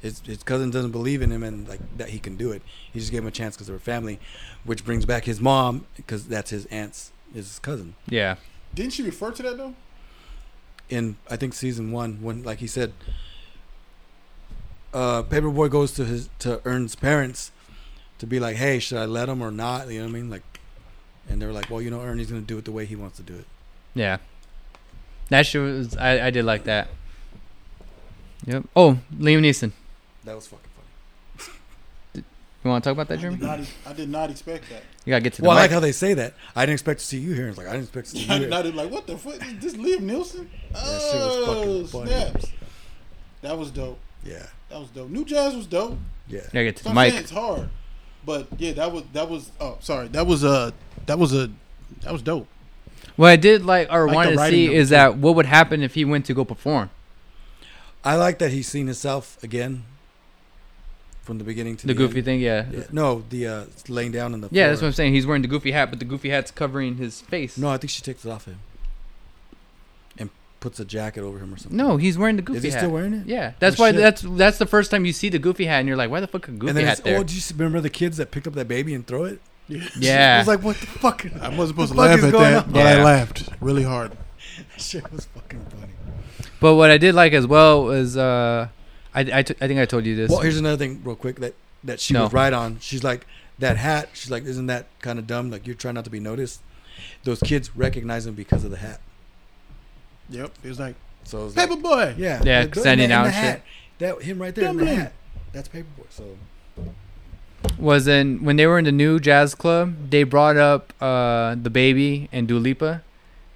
His, his cousin doesn't believe in him and like that he can do it. He just gave him a chance because they were family, which brings back his mom because that's his aunt's his cousin. yeah, didn't she refer to that though? in I think season one when like he said uh Paper Boi goes to his to Earn's parents to be like, Hey, should I let him or not? You know what I mean? Like and they were like, Well, you know, Earn he's gonna do it the way he wants to do it. yeah. That shit was. I, I did like that. Yep. Oh, Liam Neeson. That was fucking funny. You want to talk about that, I Jeremy? did, not, I did not expect that. You gotta get to the Well, I like how they say that. I didn't expect to see you here. It's like I didn't expect to see you I did like, what the fuck? Is this Liam Neeson? That shit was Oh, fucking funny. snaps. That was dope. Yeah. That was dope. New Jazz was dope. Yeah. You gotta get to the mic. it's hard, but yeah, that was that was. Oh, sorry. That was a that was a that was dope. What I did like or Like wanted to see of it, is too. that what would happen if he went to go perform. I like that he's seen himself again from the beginning to The the, goofy end. thing, yeah. Yeah. No, the uh laying down on the Yeah, floor. that's what I'm saying. He's wearing the goofy hat, but the goofy hat's covering his face. No, I think she takes it off him and puts a jacket over him or something. No, he's wearing the goofy hat. Is he hat. still wearing it? Yeah, that's Oh, why shit. that's that's the first time you see the goofy hat, and you're like, why the fuck a goofy and then hat it's, there? oh, do you remember the kids that picked up that baby and throw it? I yeah, I was like, what the fuck? I wasn't supposed to The fuck laugh is at that, on? but Yeah. I laughed really hard. That shit was fucking funny. but what I did like as well was uh, I I, t- I think I told you this. Well, here's another thing, real quick that that she No. was right on. She's like that hat. She's like, isn't that kind of dumb? Like you're trying not to be noticed. Those kids recognize him because of the hat. Yep, it was like So it's like, Paper Boi. yeah, Yeah, the- the- standing the out and hat. That him right there in the hat. That's Paper Boi. So was in when they were in the new jazz club, they brought up uh DaBaby and Dua Lipa,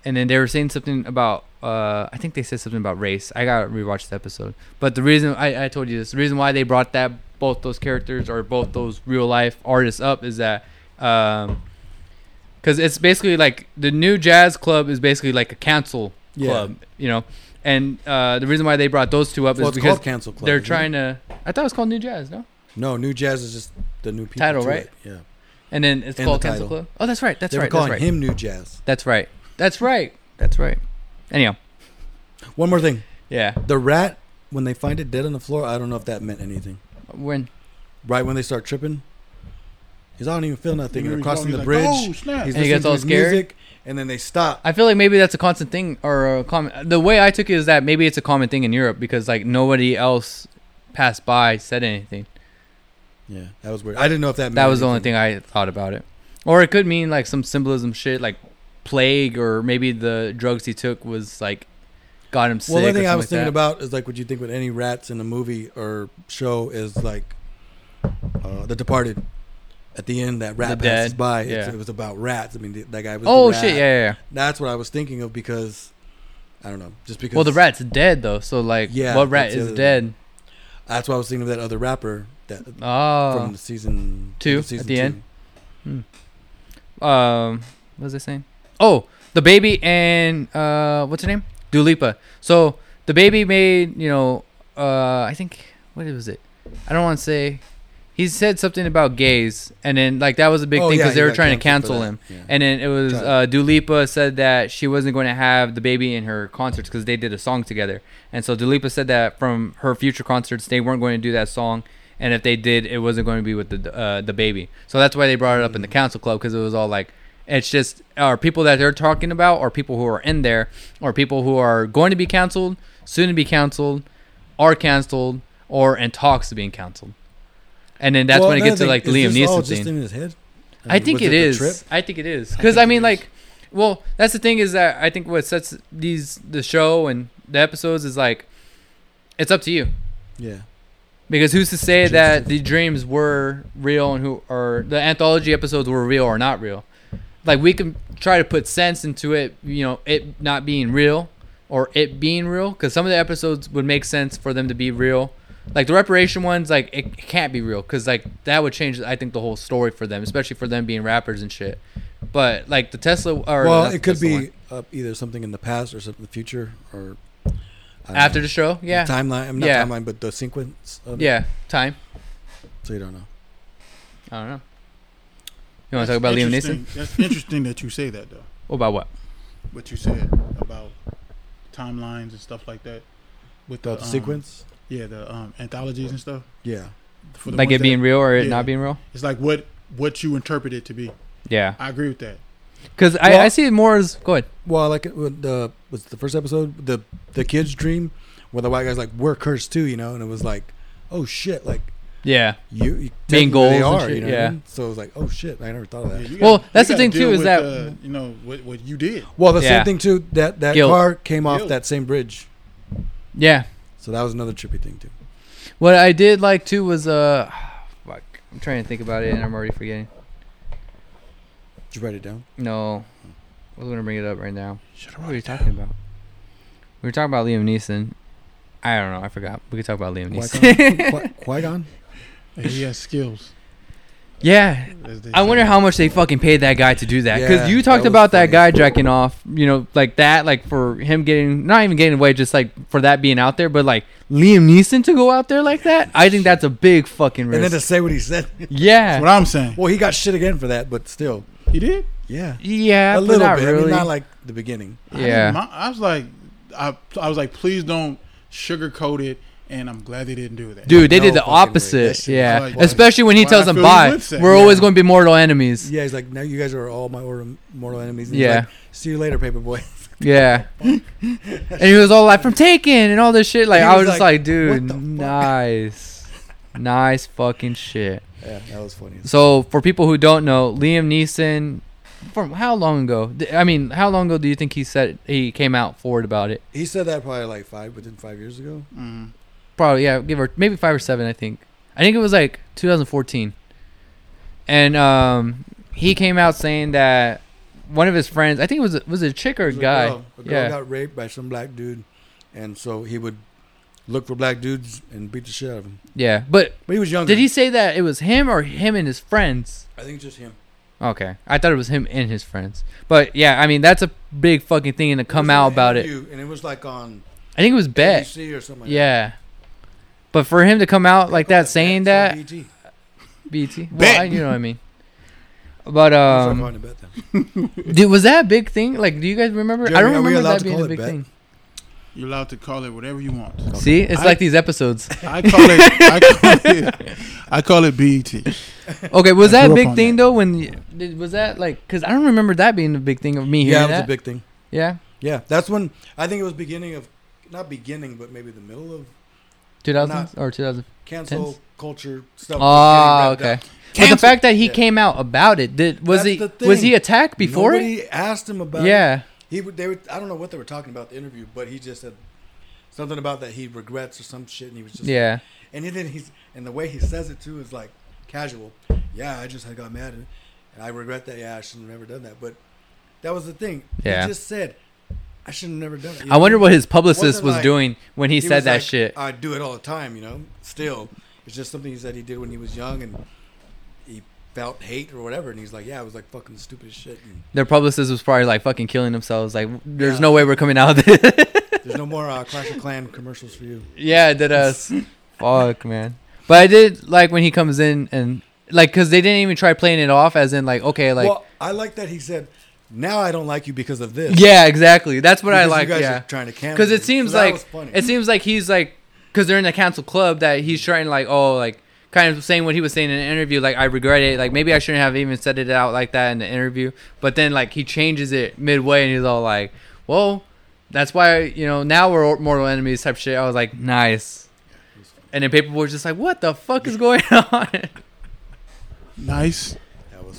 and then they were saying something about uh I think they said something about race. I gotta rewatch the episode. But the reason I, I told you this, the reason why they brought that both those characters or both those real life artists up is that um because it's basically like the new jazz club is basically like a cancel Yeah. club, you know. And uh, the reason why they brought those two up well, is because Cancel Club. they're isn't it? trying to. I thought it was called New Jazz, no? No, New Jazz is just the new people Title, to right? it. Yeah. And then it's And called the Cancel. Club. Oh, that's right. That's right. they right. were calling That's right. him New Jazz. That's right. That's right. That's right. Anyhow, One more thing. yeah. The rat, when they find it dead on the floor, I don't know if that meant anything. When Right when they start tripping, he's I don't even feel nothing. And they're He's crossing the like, bridge. Oh snap! He's And he listening gets to all his scared? music, and then they stop. I feel like maybe that's a constant thing or a common. The way I took it is that maybe it's a common thing in Europe because like nobody else passed by said anything. Yeah, that was weird. I didn't know if that. Meant That was the only thing I thought about it. Or it could mean like some symbolism shit like plague or maybe the drugs he took was like got him sick. Well, the or thing I was like thinking that. about is like, what you think with any rats in a movie or show is like, uh, The Departed. At the end, that rat The passes dead, by. Yeah. It was about rats. I mean, th- that guy was. Oh the shit! Yeah, yeah, yeah. That's what I was thinking of because I don't know, just because. Well, the rat's dead though, so like, Yeah, what rat is dead? That's why I was thinking of that other rapper that Oh, from the season Two, the at season the end? two. um, what was I saying? Oh, DaBaby and uh, what's her name? Dua Lipa. So DaBaby made, you know, uh, I think what was it? I don't want to say. He said something about gays, and then like that was a big Oh, thing because he they were trying to cancel him. Yeah. And then it was uh, Dua Lipa said that she wasn't going to have DaBaby in her concerts because they did a song together. And so Dua Lipa said that from her future concerts, they weren't going to do that song. And if they did, it wasn't going to be with the uh, the baby. So that's why they brought it up in the cancel club because it was all like, it's just are people that they're talking about, or people who are in there, or people who are going to be canceled, soon to be canceled, are canceled, or in talks of being canceled. And then that's Well, when it gets to like the Liam is this all Neeson just thing. in his head. I mean, think was it the is. trip? I think it is because think I, mean, like, well, that's the thing is that I think what sets these the show and the episodes is like, it's up to you Yeah. because who's to say that the dreams were real and who or the anthology episodes were real or not real? Like we can try to put sense into it, you know, it not being real or it being real because some of the episodes would make sense for them to be real. Like the reparation ones, like it, it can't be real because like that would change, I think, the whole story for them, especially for them being rappers and shit. But like the Tesla, or Well, it could Tesla be uh, either something in the past or something in the future or after know. the show. The Yeah, timeline. I mean, not Yeah. timeline, but the sequence. Of yeah, time. So you don't know. I don't know. You want to talk about Liam Neeson? Interesting- That's interesting that you say that though. What about what? What you said about timelines and stuff like that. With The, the, um, sequence. Yeah, the um, anthologies and stuff. Yeah. For the Like ones it that- being real or it yeah. not being real? It's like what what you interpret it to be. Yeah, I agree with that. because I, Well- I see it more as go ahead. Well, I like it when the was the first episode the the kid's dream where the white guy's like we're cursed too, you know, and it was like, oh shit, like Yeah, you, you Being technically goals they and are, shit, you know what I yeah. mean? So it was like, oh shit, I never thought of that. Yeah, Well, gotta- that's the thing, too, is with, that- uh, you know what what you did. Well, the Yeah. same thing too. That that Guilt. car came off Guilt. that same bridge, yeah. So that was another trippy thing too. What I did like too was uh, fuck. I'm trying to think about it and I'm already forgetting. Did you write it down? No, I was gonna bring it up right now. What were you talking about? We were talking about Liam Neeson. I don't know. I forgot. We could talk about Liam Neeson. Qui Gon. He has skills. Yeah, I wonder how much they fucking paid that guy to do that. Because Yeah, you talked was about that funny. guy jacking off, you know, like that, like for him getting, not even getting away, just like for that being out there. But like Liam Neeson to go out there like that, I think that's a big fucking And then to say what he said. That's yeah, what I'm saying. well, he got shit again for that, but still, He did. yeah, yeah, a little not bit. I mean, not like the beginning. I didn't yeah, I was like, I I was like, please don't sugarcoat it. And I'm glad they didn't do that. dude, they No did the fucking way. That opposite. Yeah, was like- especially when he tells I them, "Bye, we're yeah. always going to be mortal enemies." Yeah, he's like, now you guys are all my mortal, mortal enemies. And he's Yeah. like, See you later, Paper Boi. Yeah. and he was all like, from Taken and all this shit. Like, He I was was just like, like, dude, "What the fuck?" nice. nice fucking shit. yeah, that was funny. So, for people who don't know, Liam Neeson, from how long ago? I mean, how long ago do you think he said he came out forward about it? He said that probably like five within five years ago. Mhm. Probably, yeah, give or maybe five or seven, I think. I think it was like 2014. And um, he came out saying that one of his friends, I think it was, a- was it a chick or a There's guy? girl, a girl yeah. got raped by some black dude, and so he would look for black dudes and beat the shit out of him. Yeah. But But he was young. Did he say that it was him or him and his friends? I think it's just him. Okay, I thought it was him and his friends. But yeah, I mean that's a big fucking thing to come out about it. and it was like on I think it was Bet. Or something. Like Yeah. But for him to come out like that saying that BT. BT, well, Bet. I, you know what I mean. But um, sorry, calling it Bet then. dude, was that a big thing? Like, do you guys remember? I don't remember that being a big Bet? thing. You're allowed to call it whatever you want. See, it's I- like these episodes. I call it. I call it. I call it BET. Okay, was I that a big thing that. though? When y- did, was that like? Because I don't remember that being a big thing of me hearing Yeah, hearing it was that. a big thing. yeah, Yeah, that's when I think it was beginning of, not beginning, but maybe the middle of 2000s or 2000. cancel culture stuff. Oh, was getting revved okay. up. But the fact that he Yeah. came out about it, did was That's he was he attacked before it? Nobody asked him about. it. Yeah, He would. They were. I don't know what they were talking about the interview, but he just said something about that he regrets or some shit, and he was just. yeah, And then he's and the way he says it too is like casual. Yeah, I just I got mad and, and I regret that. Yeah, I should have never done that. But that was the thing. Yeah. He just said I should have never done it. I wonder what his publicist Wasn't was like- doing when he, said was that like, shit. I do it all the time, you know. Still, it's just something he said he did when he was young, and he felt hate or whatever, and he's like, "Yeah, it was like fucking stupid shit." And Their publicist was probably like fucking killing themselves. Like, there's Yeah. no way we're coming out of this. there's no more uh, Clash of Clan commercials for you. yeah, it did us. Fuck, man. But I did like when he comes in and like, cause they didn't even try playing it off as in like, okay, like, well, I like that he said, "Now I don't like you because of this." yeah, exactly. That's what I Because you like. guys Yeah. are trying to cancel. because it seems like it seems like he's like because they're in the cancel club that he's mm-hmm. trying to like oh like kind of saying what he was saying in an interview like I regret it like maybe I shouldn't have even said it out like that in the interview but then like he changes it midway and he's all like well that's why you know now we're mortal enemies type shit I was like nice and then Paper Boi was just like what the fuck is going on Nice.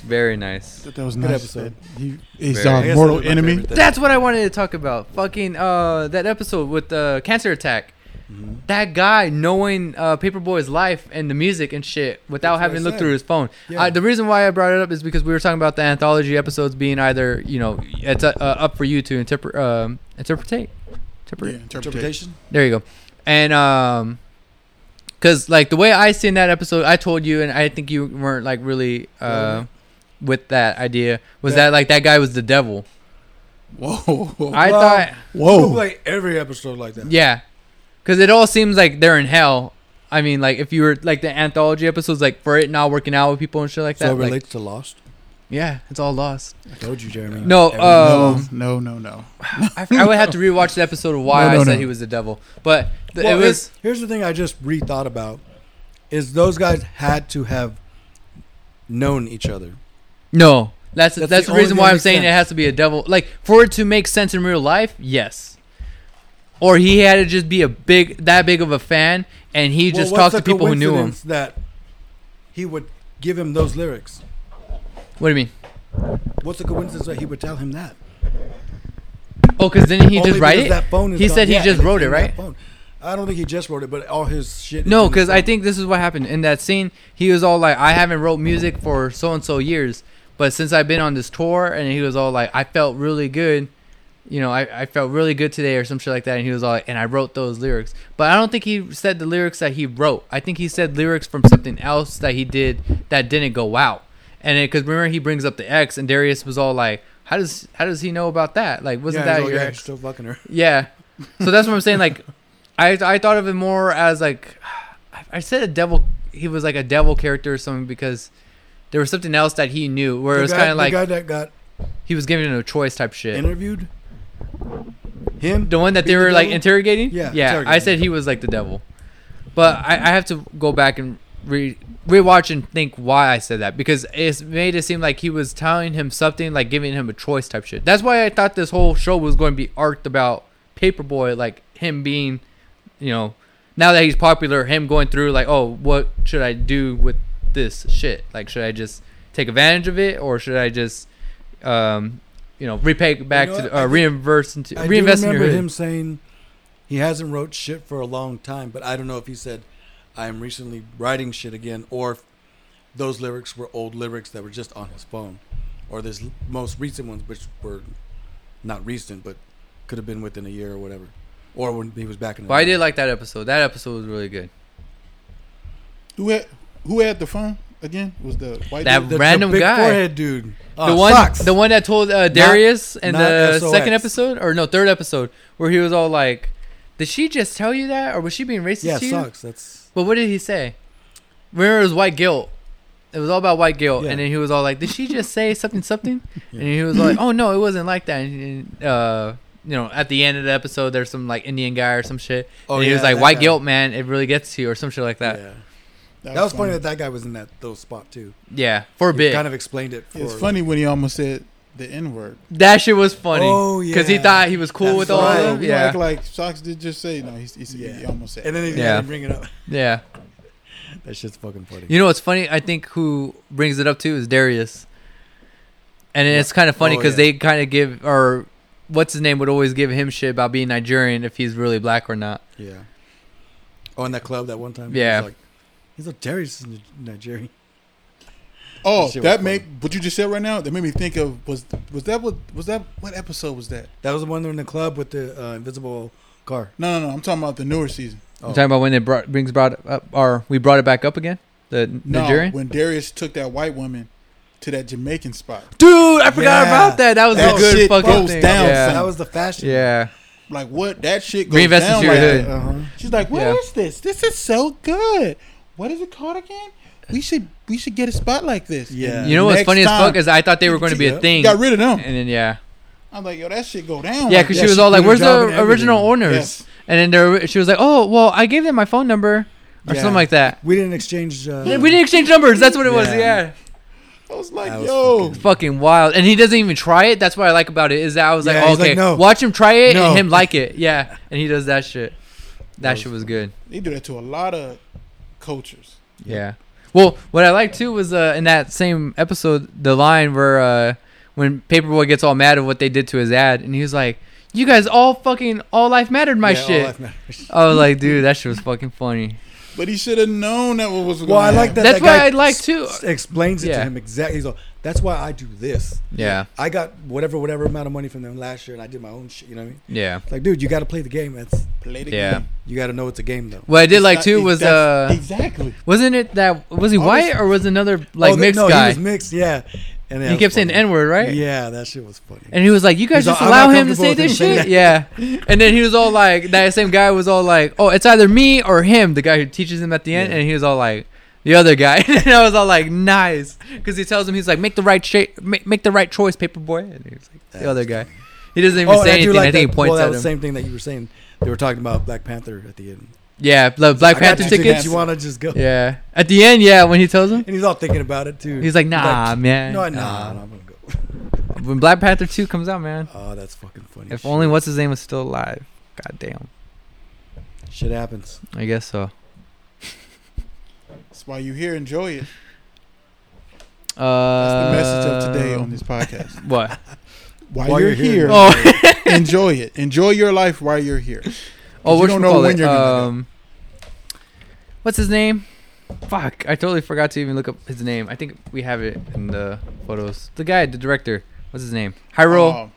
That was very nice That, that was Good nice. episode. that He is Very- our I guess mortal that was my enemy. favorite thing. that's what I wanted to talk about fucking uh that episode with the cancer attack Mhm. that guy knowing uh, Paper Boi's life and the music and shit without That's what having looked said. through his phone. Yeah. I, the reason why I brought it up is because we were talking about the anthology episodes being either you know it's uh, uh, up for you to interpret um, interpretate. Yeah, Interpret. interpretation. interpretation. There you go. And um, cause like the way I seen that episode, I told you, and I think you weren't like really uh with that idea was Yeah. that like that guy was the devil. Whoa. I Well, thought Whoa. like every episode like that. Yeah, because it all seems like they're in hell. I mean, like if you were like the anthology episodes, like for it not working out with people and shit like that. So it like, relates to Lost. yeah, it's all lost. I told you, Jeremy. No, Every- no, um, no, no, no. I, I would have to rewatch the episode of why No, no, I said no. he was the devil. But th- Well, it was here's, here's the thing I just rethought about is those guys had to have known each other. No. That's that's, That's the, the reason why I'm saying it has to be a devil. Like for it to make sense in real life, yes. Or he had to just be a big that big of a fan, and he Well, just talked to people who knew him. That he would give him those lyrics. What do you mean? What's the coincidence that he would tell him that? Oh, because didn't he Only just write it? That phone He gone. said he Yeah, just wrote it, right? I don't think he just wrote it, but all his shit. No, because I think this is what happened in that scene. He was all like, "I haven't wrote music for so and so years, but since I've been on this tour," and he was all like, "I felt really good." You know, I, I felt really good today or some shit like that. And he was all like, and I wrote those lyrics. But I don't think he said the lyrics that he wrote. I think he said lyrics from something else that he did that didn't go out. And because remember, he brings up the X, and Darius was all like, how does how does he know about that? Like, wasn't yeah, that your yeah, ex? still fucking her. Yeah. So that's what I'm saying. Like, I I thought of it more as like, I- I said a devil. He was like a devil character or something because there was something else that he knew where the it was kind of like the guy that got he was giving him a choice type shit. interviewed. Him, the one that they being the were like devil? interrogating. Yeah, Yeah. I said he was like the devil, but I, I have to go back and re rewatch and think why I said that because it made it seem like he was telling him something like giving him a choice type shit. That's why I thought this whole show was going to be arced about Paper Boi, like him being, you know, now that he's popular, him going through like, oh, what should I do with this shit? Like, should I just take advantage of it or should I just, um, you know, repay back know to what? the, uh, think- reinverse into I do reinvest in your remember hood. him saying he hasn't wrote shit for a long time, but I don't know if he said I'm recently writing shit again or if those lyrics were old lyrics that were just on his phone, or this most recent ones which were not recent but could have been within a year or whatever, or when he was back in. the But I did like that episode. That episode was really good. Who had who had the phone again? Was the white That dude? the, random the big guy. forehead dude. the Oh, one, sucks. the one that told uh, Darius in not the SOX. second episode, or no, third episode, where he was all like, "Did she just tell you that, or was she being racist yeah, to you?" sucks. That's But what did he say? Remember, it was white guilt. It was all about white guilt, Yeah. and then he was all like, "Did she just say something, something?" And he was like, "Oh no, it wasn't like that." And, uh, you know, at the end of the episode, there's some like Indian guy or some shit, oh and he yeah, was like, that "White guy. guilt, man, it really gets to you," or some shit like that. Yeah. That, was funny that that guy was in that little spot too. Yeah, for a He bit. kind of explained it. For, It's funny when he almost said the N word. that shit was funny. Oh, yeah, because he thought he was cool That's with all right. of them. You Yeah, act like Socks did just say no. He, he, he, Yeah. he almost said. and then he Yeah. had to bring it up. yeah. That shit's fucking funny. You know what's funny? I think who brings it up too is Darius. And it's kind of funny Oh, because yeah. they kind of give, or what's his name would always give him shit about being Nigerian if he's really black or not. Yeah. Oh, in that club that one time. he Yeah. was like, he's like Darius is Ni- Nigerian. Oh, That shit that made what you just said right now. That made me think of was was that what was that what episode was that? That was the one in the club with the uh, invisible car. No, no, no. I'm talking about the newer season. Oh. You talking about when it brought brings brought up or we brought it back up again? The No, Nigerian? when Darius took that white woman to that Jamaican spot. Dude, I forgot Yeah. about that. That was That a good shit fucking goes thing. down, yeah. son. That was the fashion. yeah. Like what? That shit goes Reinvest down into your like hood. Uh-huh. She's like, "What is Yeah. this? This is so good. What is it called again? We should we should get a spot like this." Yeah. You know what's Next funny as time- fuck is I thought they were going to be a thing. Got rid of them. And then yeah. I'm like, yo, that shit go down. Yeah, because that. she was all like, "Where's the and everything. original owners?" Yes. And then there, she was like, "Oh, well, I gave them my phone number or Yeah. something like that." We didn't exchange. Uh, we didn't exchange numbers. That's what it was. Yeah. Yeah, I was like, That was yo, fucking- fucking wild. And he doesn't even try it. That's what I like about it is that I was like, Yeah, oh, he's like, okay, no. watch him try it No. and him like it. Yeah, and he does that shit. That, That shit was was good. they do that to a lot of cultures. Yeah. Well, what I liked too was uh, in that same episode, the line where uh, when Paper Boi gets all mad at what they did to his ad, and he was like, "You guys all fucking all life mattered my yeah, all shit." life matters. I was like, dude, that shit was fucking funny. But he should have known that what was going Well, I like that. That's that why I like too. s- Explains it Yeah. to him exactly. He's all, That's why I do this. Yeah, I got whatever whatever amount of money from them last year, and I did my own shit. You know what I mean? yeah. Like, dude, you got to play the game. That's Play the Yeah. game. you got to know it's a game, though. What I did It's like not- too it- was uh, exactly. wasn't it that was he white or was another like Oh, the- mixed no, guy? he was mixed. Yeah, and he was kept saying the. N word, right? Yeah, that shit was funny. And he was like, "You guys He's just all, allow him to say this shit." saying Yeah. And then he was all like, that same guy was all like, "Oh, it's either me or him." The guy who teaches him at the end, Yeah. and he was all like, "The other guy." and I was all like, "Nice," because he tells him he's like, "Make the right shape, make, make the right choice, Paper Boi." And he was like, "The other guy." He doesn't even Oh, say anything. like I think that. he points well, at him. the same thing that you were saying. They were talking about Black Panther at the end. Yeah, the Black got Panther two tickets. You want to just go? Yeah, at the end, yeah, when he tells him, And he's all thinking about it too. he's like, "Nah, man, No, nah." nah, nah, I'm gonna go. When Black Panther two comes out, man, Oh, that's fucking funny. if shit. only what's his name was still alive. God damn. shit happens. I guess so. That's why you here. Enjoy it. Uh, That's the message of today on this podcast. What? While, While you're, you're here, here, Oh, enjoy it. Enjoy your life while you're here. oh, you don't know when it? you're gonna go. Um, what's his name? Fuck, I totally forgot to even look up his name. I think we have it in the photos. The guy, the director. What's his name? Hiro. Um,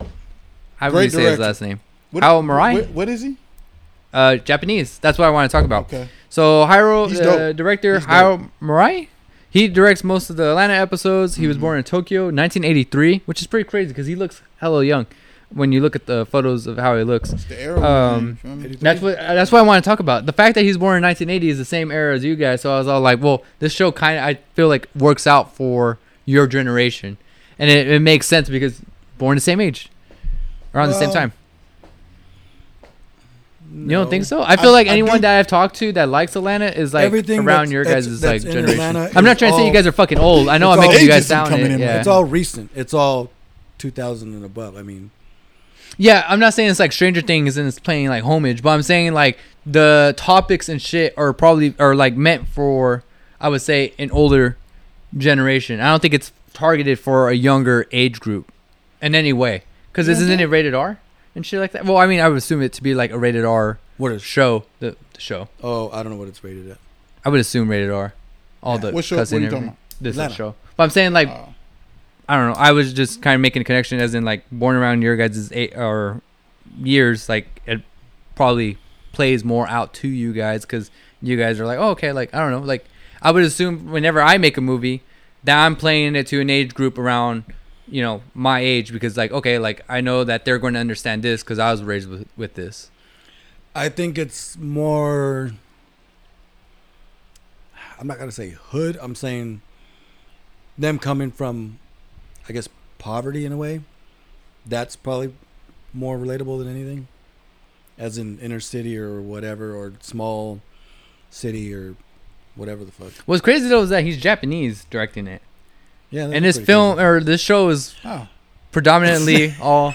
how do you great say his last name? what, Hao Marai? What, what is he? Uh, Japanese. That's what I want to talk about. Okay. So Hiro, He's uh, dope. director He's Hiro Murai, he directs most of the Atlanta episodes. He was Mhm. born in Tokyo, 1983, which is pretty crazy because he looks hella young when you look at the photos of how he looks. It's the arrow. Um, man, you feel me? That's what uh, that's what I want to talk about. The fact that he's born in 1980 is the same era as you guys. So I was all like, well, this show kind of I feel like works out for your generation, and it, it makes sense because born the same age, around the same Well, time. You don't think so? I feel I- like I anyone do- that I've talked to that likes Atlanta is like Everything around your that's- guys' that's like in generation. I'm not trying to say you guys are fucking old. I know I'm making you guys sound it. in. Yeah. It's all recent. It's all 2000 and above. I mean, yeah, I'm not saying it's like Stranger Things and it's playing like homage, but I'm saying like the topics and shit are probably are like meant for I would say an older generation. I don't think it's targeted for a younger age group in any way. Because don't isn't think? it rated R and shit like that? Well, I mean, I would assume it to be like a rated R what is? show. The, the show. Oh, I don't know what it's rated at. I would assume rated R. All the What show? cussing What are you and talking everything. This Atlanta. show. But I'm saying like Uh, I don't know. I was just kind of making a connection, as in like born around your guys' eight or years. Like it probably plays more out to you guys because you guys are like, oh, okay, like I don't know. Like I would assume whenever I make a movie, that I'm playing it to an age group around, you know, my age because like okay, like I know that they're going to understand this because I was raised with with this. I think it's more. I'm not gonna say hood. I'm saying them coming from, I guess, poverty in a way. That's probably more relatable than anything, as in inner city or whatever, or small city or whatever the fuck. What's crazy though is that he's Japanese directing it, Yeah, and this film or this show is oh, predominantly all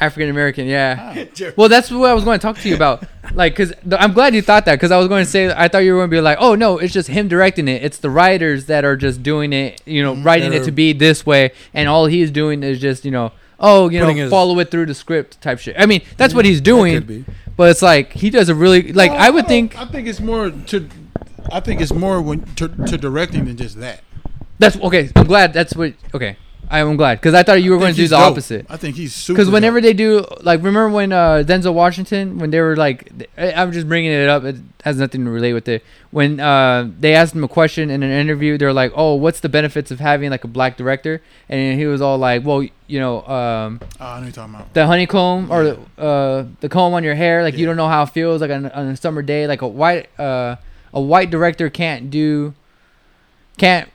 African American. Yeah. oh. Well, that's what I was going to talk to you about. Like, cause I'm glad you thought that, cause I was going to say I thought you were going to be like, oh no, it's just him directing it. It's the writers that are just doing it, you know, Mhm. writing That it to be this way, and all he's doing is just, you know, oh, you know, his- follow it through the script type shit. I mean, that's what he's doing, but it's like he does a really like No, I would don't- think. I think it's more to. I think it's more when to, to directing than just that. That's okay. I'm glad. That's what. Okay, I'm glad because I thought you were going to do the dope. opposite. I think he's super. Because whenever dope. they do, like, remember when uh, Denzel Washington, when they were like, I'm just bringing it up. It has nothing to relate with it. When uh, they asked him a question in an interview, they're like, "Oh, what's the benefits of having like a black director?" And he was all like, "Well, you know, um, oh, I know you're talking about. the honeycomb or uh, the comb on your hair, like you don't know how it feels like on, on a summer day. Like a white uh, a white director can't do can't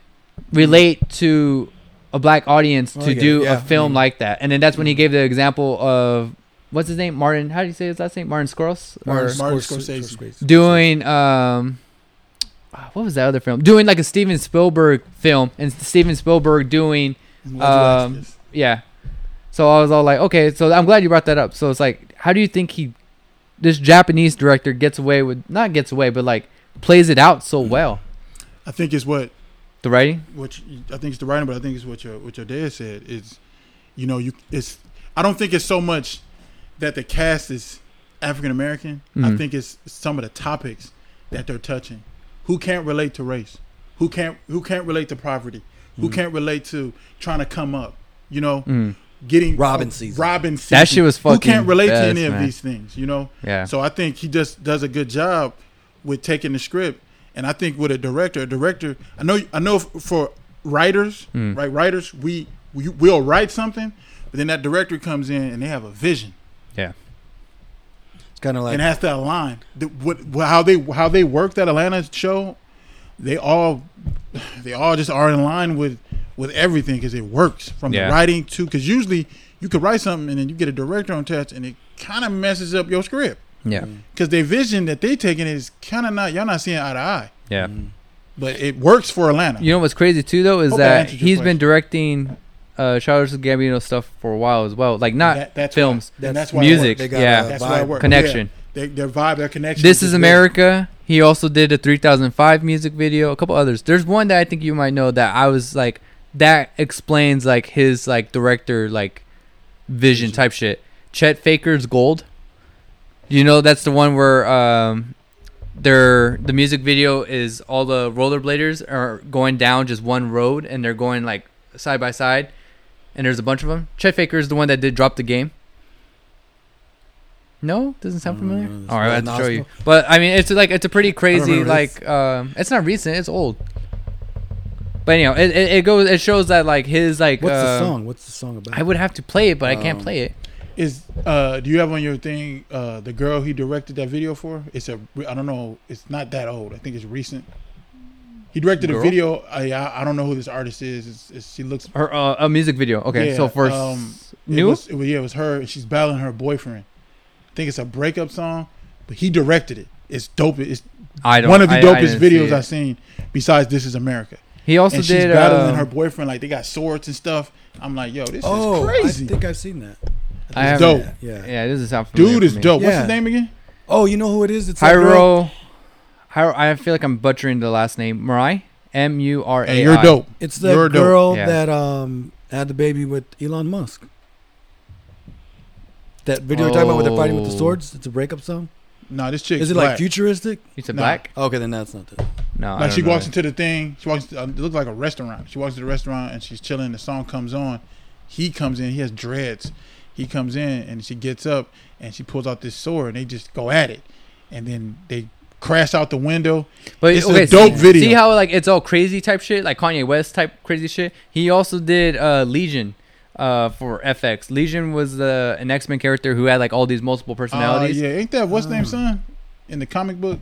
relate to a black audience to get do. Yeah, a film I mean- like that. And then that's when he gave the example of what's his name, Martin. How do you say his last name? Martin Scorsese. Or Martin Scorsese- Scorsese. doing um. ah, What was that other film? Doing like a Steven Spielberg film, and Steven Spielberg doing Why'd you ask um, yeah. So I was all like, okay, so I'm glad you brought that up. So it's like, how do you think he, this Japanese director gets away with, not gets away, but like plays it out so well? I think it's what The writing? which I think it's the writing, but I think it's what your what your dad said is, you know, you it's. I don't think it's so much that the cast is African American. I Mhm. think it's some of the topics that they're touching. Who can't relate to race? Who can't who can't relate to poverty? Who Mhm. can't relate to trying to come up? You know, Mm. getting Robin uh, season. Robbin' season. That shit was fucking. Who can't relate best, to any of these things? You know. Yeah. So I think he just does a good job with taking the script, and I think with a director, a director, I know, I know for writers, Mm. right? Writers, we we will write something, but then that director comes in and they have a vision yeah. It's kind of like and has to align. The, what, what how they how they work that Atlanta show, they all they all just are in line with with everything because it works from Yeah. the writing to because usually you could write something and then you get a director on touch and it kind of messes up your script Yeah. because their vision that they taking is kind of not y'all not seeing eye to eye, Yeah. Mm. but it works for Atlanta. You know what's crazy too though is Hope I that answered your he's been question. directing uh Childish Gambino stuff for a while as well. Like not That- that's films, why, and that's why music. It. They got yeah. a That's why it vibe. works. Connection. Yeah. They, their vibe, their connection. This is good. America. He also did a 3005 music video, a couple others. There's one that I think you might know that I was like that explains like his like director like vision Vision. type shit. Chet Faker's Gold. You know that's the one where um their the music video is all the rollerbladers are going down just one road and they're going like side by side and there's a bunch of them. Chet Faker is the one that did drop the game. No, doesn't sound Mm, familiar. it's All right, I have to show you. But I mean, it's like it's a pretty crazy like um, it's not recent, it's old. But anyhow, it, it, it goes it shows that like his like What's the uh, song? What's the song about? I would have to play it, but I can't Um, play it. Is uh, do you have on your thing uh, the girl he directed that video for? It's a I don't know. It's not that old. I think it's recent. He directed a video. I I I don't know who this artist is. It's, it's, she looks Her uh, a music video. Okay, Yeah, so for um, s- It was, it was- yeah, it was her. She's battling her boyfriend. I think it's a breakup song, but he directed it. It's dope. It's I don't. one of the I- I dopest didn't see videos. I've seen. Besides, This Is America. He also and she's battling uh, her boyfriend. Like they got swords and stuff. I'm like, yo, this oh, is crazy. I think I've seen that. I It's haven't- dope. Yeah. Yeah, this is sound familiar Dude for is me. dope. What's Yeah. his name again? Oh, you know who it is? It's that girl. Hiro. Hiro. I feel like I'm butchering the last name. Murai. M U R A. Hey, you're dope. It's the You're dope. girl Yeah. that um had the baby with Elon Musk. That video you're talking about where they're fighting with the Oh. swords? It's a breakup song. No, this chick. Is it like futuristic? You a No. black? Okay, then that's not it. No. I Like she don't know walks that. into the thing. She walks. To, uh, it looks like a restaurant. She walks to the restaurant and she's chilling. The song comes on. He comes in. He has dreads. He comes in and she gets up and she pulls out this sword and they just go at it, and then they crash out the window. But It's a dope see, video. See how like it's all crazy type shit, like Kanye West type crazy shit. He also did uh, Legion uh, for FX. Legion was uh, an X Men character who had like all these multiple Uh, personalities. yeah, ain't that what's Oh. name son in the comic book?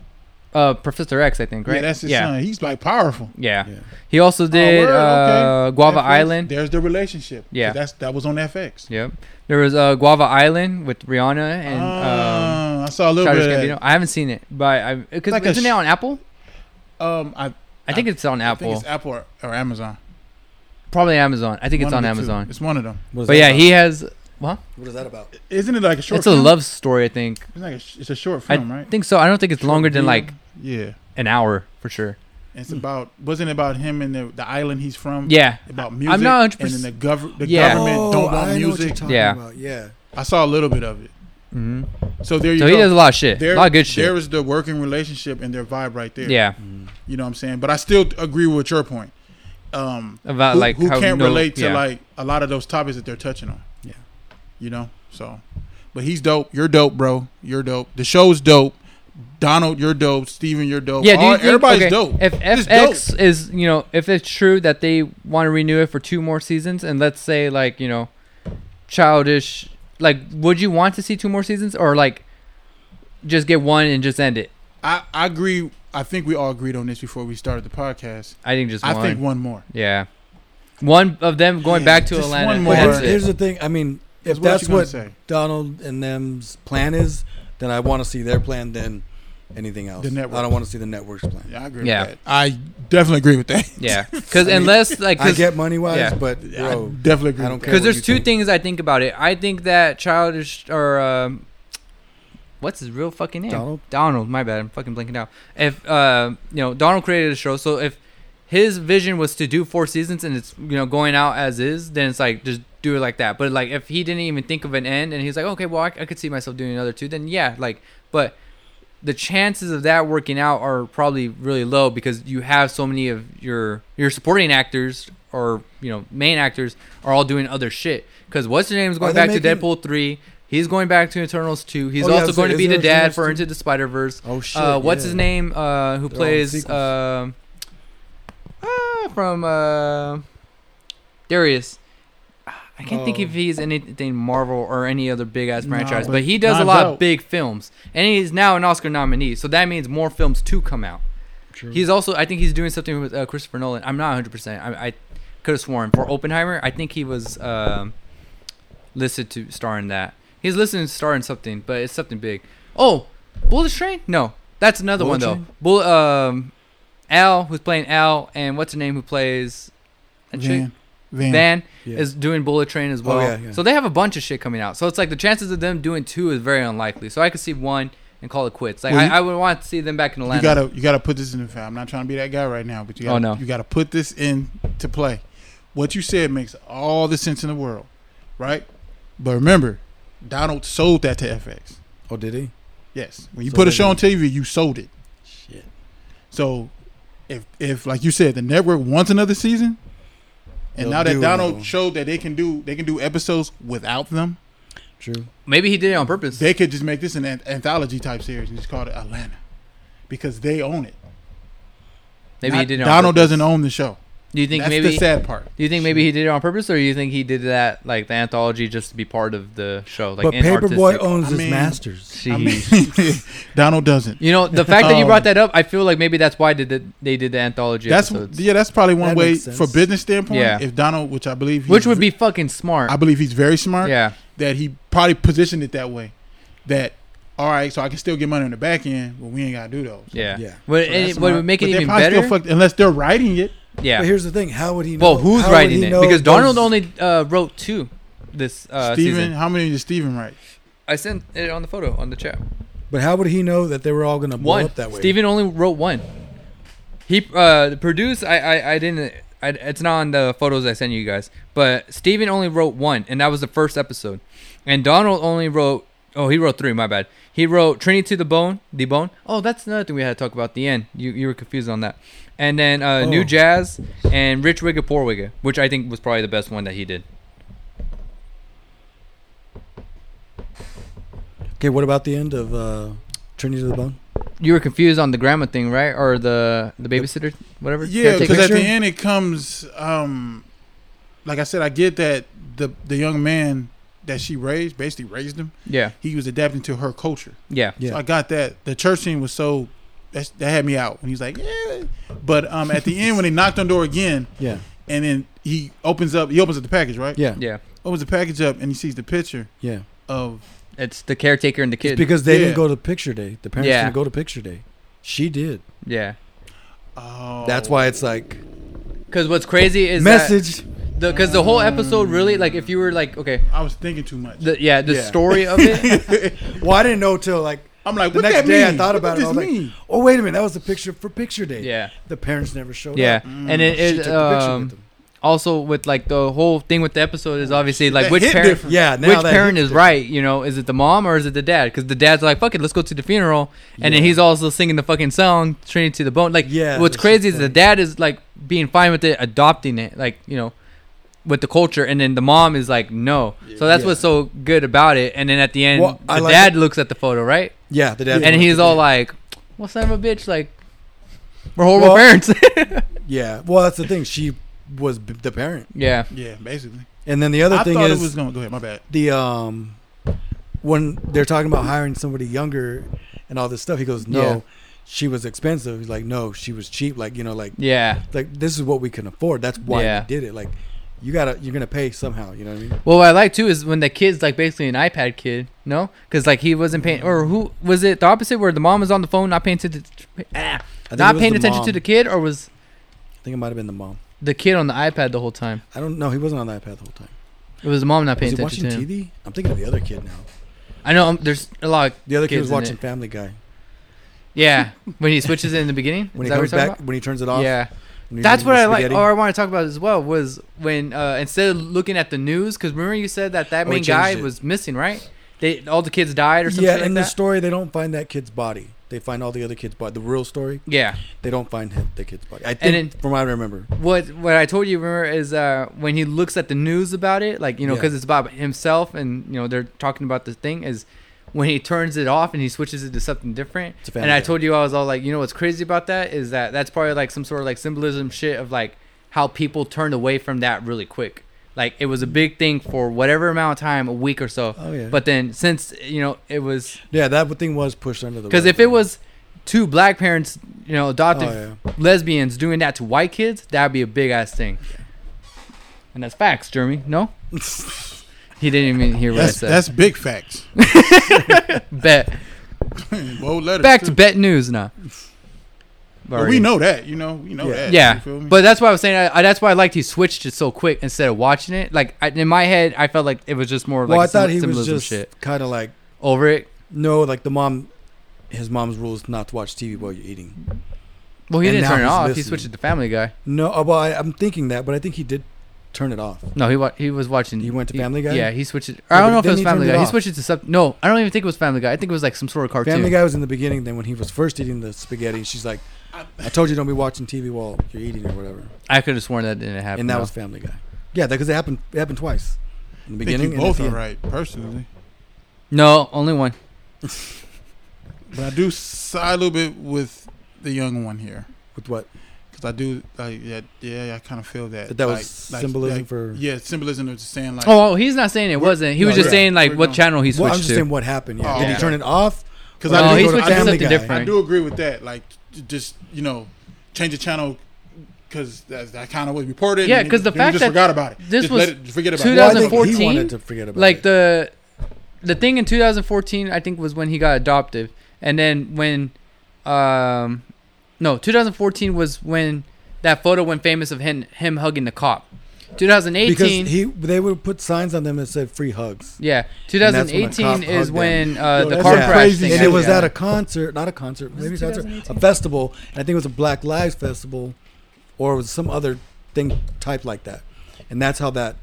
uh, Professor X, I think, right? Yeah, that's his yeah. son. He's like powerful. Yeah. Yeah. He also did Oh, word? uh, Okay. Guava FX, Island. There's the relationship. Yeah. that's that was on FX. Yep. There was uh, Guava Island with Rihanna and um, Ah, I saw a little Childish bit of Gambino. I haven't seen it, but I because Like a isn't sh- it on Apple? Um, I, I think it's on I think Apple. it's Apple or, or Amazon. Probably Amazon. I think it's on of the two. Amazon. It's one of them. What is But yeah, about? he has. What? What is that about? Isn't it like a short? It's a love story, I think. It's like a, it's a short I film, right? I think so. I don't think it's Short longer than video. like yeah. an hour for sure. It's about wasn't it about him and the the island he's from. Yeah. About music. I'm music. not and then the, gov- the Yeah. government oh, don't want I know what you're music. talking Yeah. about. Yeah. I saw a little bit of it. hmm So there you So go. he does a lot of shit. there, a lot of good shit. There is the working relationship and their vibe right there. yeah. Mm. You know what I'm saying? But I still agree with your point. um About who, like who how can't no- relate to yeah. like a lot of those topics that they're touching on. Yeah. You know? So but he's dope. You're dope, bro. You're dope. The show's dope. Donald, you're dope. Stephen, you're dope. Yeah, do you All- think, everybody's okay, dope. If It's FX is, you know, if it's true that they want to renew it for two more seasons, and let's say like you know, childish, like, would you want to see two more seasons, or like, just get one and just end it? I, I agree. I think we all agreed on this before we started the podcast. I think just I one. think one more. yeah, one of them going Yeah, back to just Atlanta. one and more. that's it. here's the thing. I mean, if What that's you gonna what say? Donald and them's plan is, then I want to see their plan than anything else. The network. I don't want to see the network's plan. Yeah, I agree Yeah. with that. I definitely agree with that. Yeah, because I mean, unless like, I cause, get money wise, yeah. but I bro, definitely agree. I don't care. because there's two think. things I think about it. I think that childish or um, what's his real fucking name? Donald? Donald. My bad. I'm fucking blanking out. If uh, you know, Donald created a show, so if his vision was to do four seasons and it's you know going out as is, then it's like just do it like that. But like if he didn't even think of an end and he's like, okay, well I, I could see myself doing another two, then yeah, like, but the chances of that working out are probably really low because you have so many of your your supporting actors or you know main actors are all doing other shit. Because what's his name is going back making- to Deadpool three. He's going back to Eternals two. He's Oh, also so going to be the dad for Into the Spider Verse. Oh shit! Uh, what's yeah. his name? Uh, who They're plays um uh, from uh, Darius? I can't think if he's anything Marvel or any other big ass Nah, franchise, but but he does a lot Out. of big films, and he's now an Oscar nominee. So that means more films to come out. True. He's also, I think he's doing something with uh, Christopher Nolan. I'm not 100. percent I, I could have sworn for Oppenheimer. I think he was um, listed to star in that. He's listed to star in something, but it's something big. Oh, Bullet Train? No, that's another Bullet one though. Train? Bull, um, Al, who's playing Al, and what's her name, who plays that chick? Van. Van. Van Yeah. is doing Bullet Train as Oh, well. yeah, yeah. So they have a bunch of shit coming out. So it's like the chances of them doing two is very unlikely. So I could see one and call it quits. Like Well, you- I, I would want to see them back in Atlanta. You gotta you gotta put this in the file. I'm not trying to be that guy right now, but you Oh, gotta no. you gotta put this in to play. What you said makes all the sense in the world, right? But remember, Donald sold that to FX. Oh, did he? Yes, when you So put a show on TV, you sold it. Shit. So, if if like you said, the network wants another season, and They'll now that do Donald one. showed that they can do they can do episodes without them, True. Maybe he did it on purpose. they could just make this an an- anthology type series and just call it Atlanta, because they own it. Maybe he did it on Donald purpose. doesn't own the show. Do you think That's maybe? the sad part. Do you think maybe he did it on purpose, or do you think he did that like the anthology just to be part of the show? Like but in Paper Boi owns I his mean- masters. I mean, Donald doesn't. you know the fact that you Um, brought that up, I feel like maybe that's why did the, they did the anthology That's episodes, yeah. That's probably one That way makes for business standpoint. Yeah. If Donald, which I believe, he's which would be fucking smart. I believe he's very smart. yeah, That he probably positioned it that way. That all right, so I can still get money on the back end, but we ain't gotta do those. yeah, Yeah. But So it, would smart. make it But even better. Still fucked, unless they're writing it. Yeah. But here's the thing: How would he know? Well, who's how would writing he it? know Because those- Donald only uh, wrote two this uh, Stephen, season. how many did Stephen write? I sent it on the photo on the chat. But how would he know that they were all gonna blow One. up that way? Stephen only wrote one. He uh produced. I I, I didn't. I, it's not on the photos I sent you guys. But Stephen only wrote one, and that was the first episode. And Donald only wrote. Oh, he wrote three. My bad. He wrote Trinity to the Bone. The Bone. Oh, that's another thing we had to talk about. The end. You you were confused on that. And then uh, Oh. New Jazz and Rich Wigga Poor Wigga, which I think was probably the best one that he did. Okay, what about the end of uh, Trinity to the Bone? You were confused on the grandma thing, right? Or the the babysitter, whatever. Yeah, because at the end it comes. um Like I said, I get that the the young man that she raised, basically raised him. yeah, He was adapting to her culture. yeah, Yeah. So I got that. The church scene was so that, that had me out. And he's like, yeah. But um, at the end, when they knocked on the door again, Yeah. and then he opens up, he opens up the package, right? Yeah. yeah. Opens the package up, and he sees the picture Yeah. of. It's the caretaker and the It's kid. because they Yeah. didn't go to picture day. The parents Yeah. didn't go to picture day. She did. yeah. Oh, That's why it's like Because what's crazy is message. because the, whole episode really like if you were like okay I was thinking too much. the yeah the Yeah. story of it well, I didn't know till like I'm like, the what next that day. I mean? thought What about it. I does was this like, mean? oh wait a minute, that was the picture for picture day. yeah The parents never showed yeah up. and it, She it took um with also with like the whole thing with the episode is obviously like That which parent different. Yeah, now which parent hits is right you know is it the mom or is it the dad because the dad's like fuck it let's go to the funeral and then he's also singing the fucking song Trinity to the bone like Yeah, what's crazy is the dad is like being fine with it adopting it like you know with the culture and then the mom is like no so that's Yeah. what's so good about it and then at the end Well, the like dad it- looks at the photo right Yeah, the dad. and he's all like well son of a bitch like we're horrible Well- parents yeah. Well, that's the thing. She was b- the parent, yeah Yeah, basically. and then the other I thing thought is it was going to go ahead. My bad. the um when they're talking about hiring somebody younger and all this stuff. He goes, no. Yeah. She was expensive. He's like, no, she was cheap. Like you know, like yeah like this is what we can afford. That's why Yeah. we did it. Like you gotta, you're gonna pay somehow. You know what I mean? Well, what I like too is when the kid's like basically an iPad kid, no? Because like he wasn't paying, or who was it? The opposite, where the mom was on the phone, not paying attention, ah, not paying attention to the kid, or was I think it might have been the mom. the kid on the iPad the whole time? I don't know. He wasn't on the iPad the whole time. It was the mom not paying Was he attention watching to him. TV? I'm thinking of the other kid now. I know um, there's a lot. The other kid was watching. Family Guy. yeah, when he switches it in the beginning. When he comes back, about? when he turns it off. Yeah, he's that's what I like. Or I want to talk about as well was when uh, instead of looking at the news, because remember you said that that Oh, main guy changed it. was missing, right? They all the kids died or something yeah, like in the that. story, they don't find that kid's body. They find all the other kids' body. The real story, yeah, they don't find him, the kid's body. I think, then- from what I remember. what what I told you remember is uh, when he looks at the news about it, like you know, Yeah. because it's about himself, and you know they're talking about the thing is when he turns it off and he switches it to something different. It's a Family And I told you I was all like, you know, what's crazy about that is that that's probably like some sort of like symbolism shit of like how people turned away from that really quick. Like it was a big thing for whatever amount of time, a week or so. Oh yeah. But then since you know it was yeah, that thing was pushed under the. because if it was two black parents, you know, adopted Oh, yeah. lesbians doing that to white kids, that'd be a big ass thing. And that's facts, Jeremy. No, he didn't even hear what That's I said. that's big facts. bet. Bold letters. Back too. to bet news now. But we know that, you know, we know Yeah. that. Yeah, you feel me? but that's why I was saying. I, I, that's why I liked he switched it so quick instead of watching it. Like I, in my head, I felt like it was just more well, like I thought sym- he was just kind of like over it. no, like the mom. His mom's rule is not to watch TV while you're eating. Well, he And didn't turn it he's off. He switched it to Family Guy. No, uh, well, I, I'm thinking that, but I think he did turn it off. No, he wa- he was watching. He went to Family Guy? Yeah, he switched it. I don't know if it was Family Guy. He switched it to sub. No, I don't even think it was Family Guy. I think it was like some sort of cartoon. Family Guy was in the beginning. Then when he was first eating the spaghetti, she's like, "I told you don't be watching TV while you're eating or whatever," I could have sworn that didn't happen. and that though. was Family Guy. Yeah, because it happened. It happened twice. In the I think beginning, you and both the are end. right, personally. no only one. But I do side a little bit with the young one here. With what? Because I do, like, yeah, yeah, I kind of feel that. That that was like- like- symbolism like- for- Yeah, symbolism of just saying, like, Oh, oh, he's not saying it wasn't. He no, was just yeah. saying like We're what going- channel he Well, I'm switched just to. saying what happened. Yeah. Oh, Did yeah. he turn it off? because No, I, he do, switched I, something Guy. different. I do agree with that. Like, just, you know, change the channel because that, that kind of was reported. Yeah, because the fact just that forgot about it. this Just was let it, forget about Well, I it. think he 2014, wanted to forget about like it. the the thing in 2014 i think was when he got adopted and then when um no 2014 was when that photo went famous of him him hugging the cop 2018 because he they would put signs on them that said free hugs. yeah And that's when a 2018 cop is when uh, Yo, the car some crash crazy thing and shit. it was happened. at a concert, not a concert, Was maybe it a concert, a festival, and I think it was a Black Lives Festival, or it was some other thing type like that, and that's how that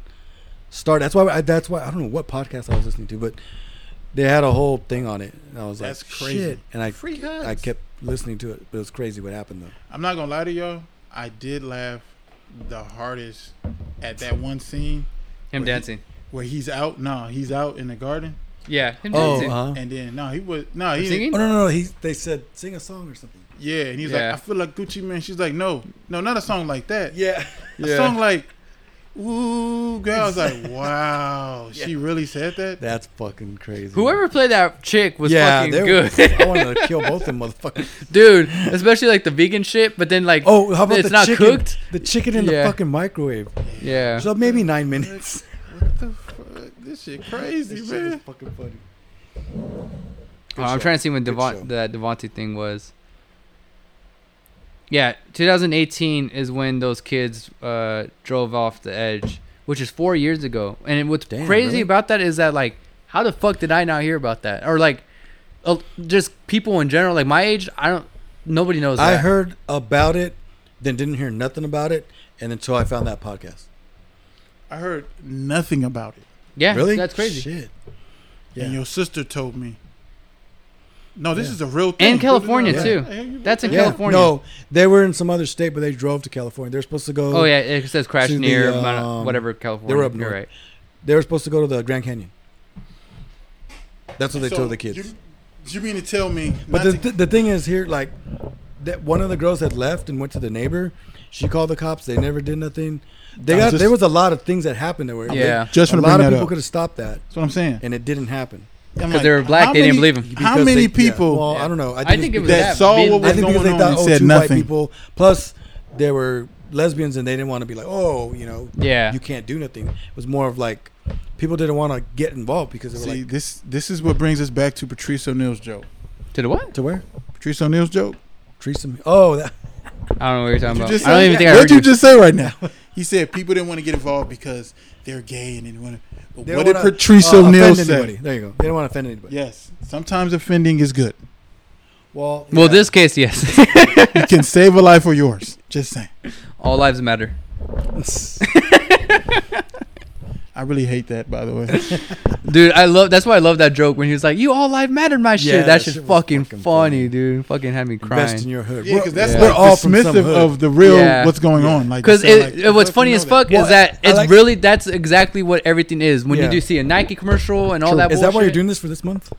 started. That's why I, that's why I don't know what podcast I was listening to, but they had a whole thing on it, and I was like, That's like, crazy. shit, and I Free hugs. I kept listening to it, but it was crazy what happened though. I'm not gonna lie to y'all. I did laugh the hardest at that one scene him Wait. dancing where he's out. No, he's out in the garden, yeah him Oh, dancing uh-huh. and then no, he was no, he singing oh no, no, no, he they said sing a song or something. Yeah, and he's Yeah. like, I feel like Gucci Mane. She's like, no, no, not a song like that. Yeah, A Yeah. song like, ooh, girl. I was like, wow, she really said that. that's fucking crazy. whoever played that chick was yeah, fucking they good were- I wanted to kill both of them motherfuckers. dude especially like the vegan shit but then like Oh, how about it's the not chicken? cooked The chicken in Yeah. the fucking microwave. yeah So maybe nine minutes. What the fuck? This shit crazy, man. This shit is fucking funny. Oh, I'm trying to see when Good Devon- that Devonte thing was. Yeah, 2018 is when those kids uh, drove off the edge, which is four years ago. And what's Damn, crazy really? about that is that like, how the fuck did I not hear about that? Or like, uh, just people in general, like my age, I don't. Nobody knows. I that. heard about it, then didn't hear nothing about it, and until I found that podcast. I heard nothing about it. Yeah, really? That's crazy. Shit. Yeah. And your sister told me. No, this Yeah. is a real thing. And California, Yeah. too. Yeah, That's in Yeah. California. No, they were in some other state, but they drove to California. They're supposed to go. Oh yeah, it says crash to the, near um, whatever California. they were up You're north. right. They were supposed to go to the Grand Canyon. That's what they So, told the kids. You, you mean to tell me? But the, to- the, the thing is here, like, that one of the girls had left and went to the neighbor. She called the cops. They never did nothing. They got just- there was a lot of things that happened that were Yeah. just a want to lot of people could have stopped that, That's what I'm saying. and it didn't happen. I'm 'Cause they were black, how they didn't believe him. How many they- people? Well, Yeah. I don't know. I I think, think it was because- that that saw being- what I was think because going they on thought, and oh, said two white nothing. people. Plus, there were lesbians, and they didn't want to be like, oh, you know, Yeah. you can't do nothing. It was more of like people didn't want to get involved because they were See, like, this this is what brings us back to Patrice O'Neal's joke. To the what? to where? Patrice O'Neal's joke. Teresa. Oh, that, I don't know what you're talking What about. you I don't even think I what heard you you. just say right now? He said people didn't want to get involved because they're gay and didn't want to. But they what don't did wanna, Patrice uh, O'Neal say? anybody. There you go. They don't want to offend anybody. Yes, sometimes offending is good. Well, Well, yeah. this case, yes. You can save a life or yours. Just saying. All lives matter. I really hate that, by the way. Dude, I love. That's why I love that joke when he was like, "You all life mattered, my shit." Yeah, that that shit's shit fucking, fucking funny, funny. dude. Fucking had me Invest crying. in your hood. Yeah, because that's Yeah. like We're all dismissive of the real Yeah. what's going on. Like Because it, like, it, what's funny as know fuck Well, is that it's like- really that's exactly what everything is. When Yeah. you do see a Nike commercial and all True. that, Is that why you're doing this for this month?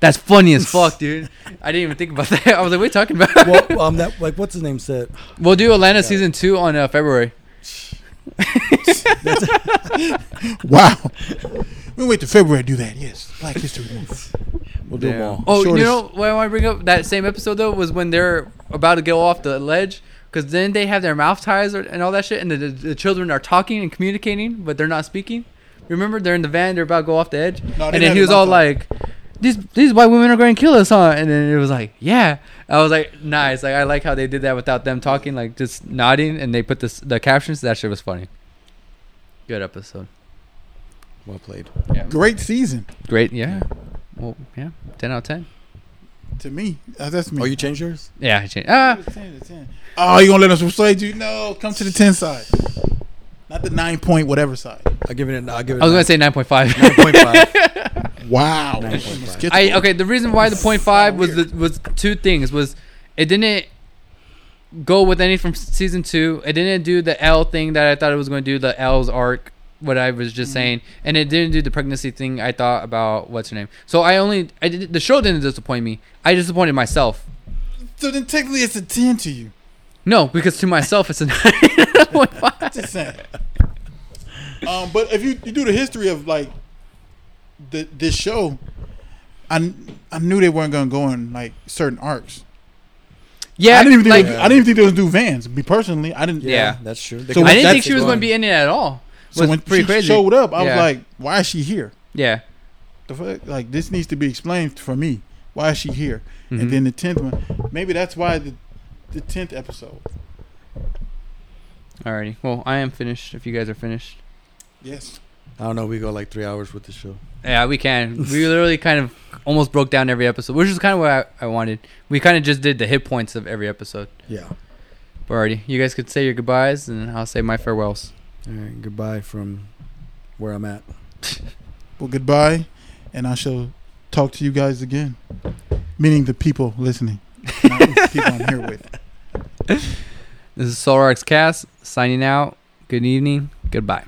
That's funny as fuck, dude. I didn't even think about that. I was like, "What are you talking about?" well, um, that like what's his name said. we'll do Atlanta season two on uh, February. Wow. We wait till February to do that. Yes, Black History Month. We'll do them Yeah. all. Oh, Shortest- you know what I want to bring up? That same episode though was when they're about to go off the ledge because then they have their mouth ties and all that shit, and the, the, the children are talking and communicating, but they're not speaking. Remember, they're in the van, they're about to go off the edge, No, and then he was all mouth like, "These these white women are going to kill us, huh?" And then it was like, "Yeah." I was like, "Nice." Like I like how they did that without them talking, like just nodding, and they put this the captions. That shit was funny. Good episode. Well played. Yeah. Great season Great. Yeah. Well, yeah. Ten out of ten. to me. Uh, that's me. Oh, you changed yours? Yeah. I changed. Ah. Oh, you gonna let us persuade you? No, come to the ten side, not the nine point whatever side. I'll give it. A, I'll give it. I was gonna say nine point five. nine point five. Wow. 9.5. Let's get I okay. The reason why the point five was the, was two things was it didn't go with any from season two. It didn't do the Al thing that I thought it was going to do. The Al's arc, what I was just saying, and it didn't do the pregnancy thing. I thought about what's her name. So I only I did the show didn't disappoint me. I disappointed myself. So then technically it's a ten to you. No, because to myself it's a nine point five. Just saying. Um, but if you, you do the history of like the this show, I I knew they weren't gonna go in like certain arcs. Yeah, I didn't even think like they, I didn't even think they was do Vans. Me personally, I didn't. Yeah. that's true. So I didn't think she was wrong. going to be in it at all. So Was when pretty she crazy. showed up, I Yeah. was like, "Why is she here? Yeah. The fuck? Like this needs to be explained for me. Why is she here?" Mhm. And then the tenth one, maybe that's why the the tenth episode. Alrighty. Well, I am finished. If you guys are finished. Yes. I don't know. We go like three hours with the show. Yeah, we can. We literally kind of almost broke down every episode, which is kind of what I, I wanted. We kind of just did the hit points of every episode. Yeah. But already, you guys could say your goodbyes, and I'll say my farewells. All right. Goodbye from where I'm at. Well, goodbye, and I shall talk to you guys again. Meaning the people listening, not the people I'm here with. This is SolarX Cast signing out. Good evening. Goodbye.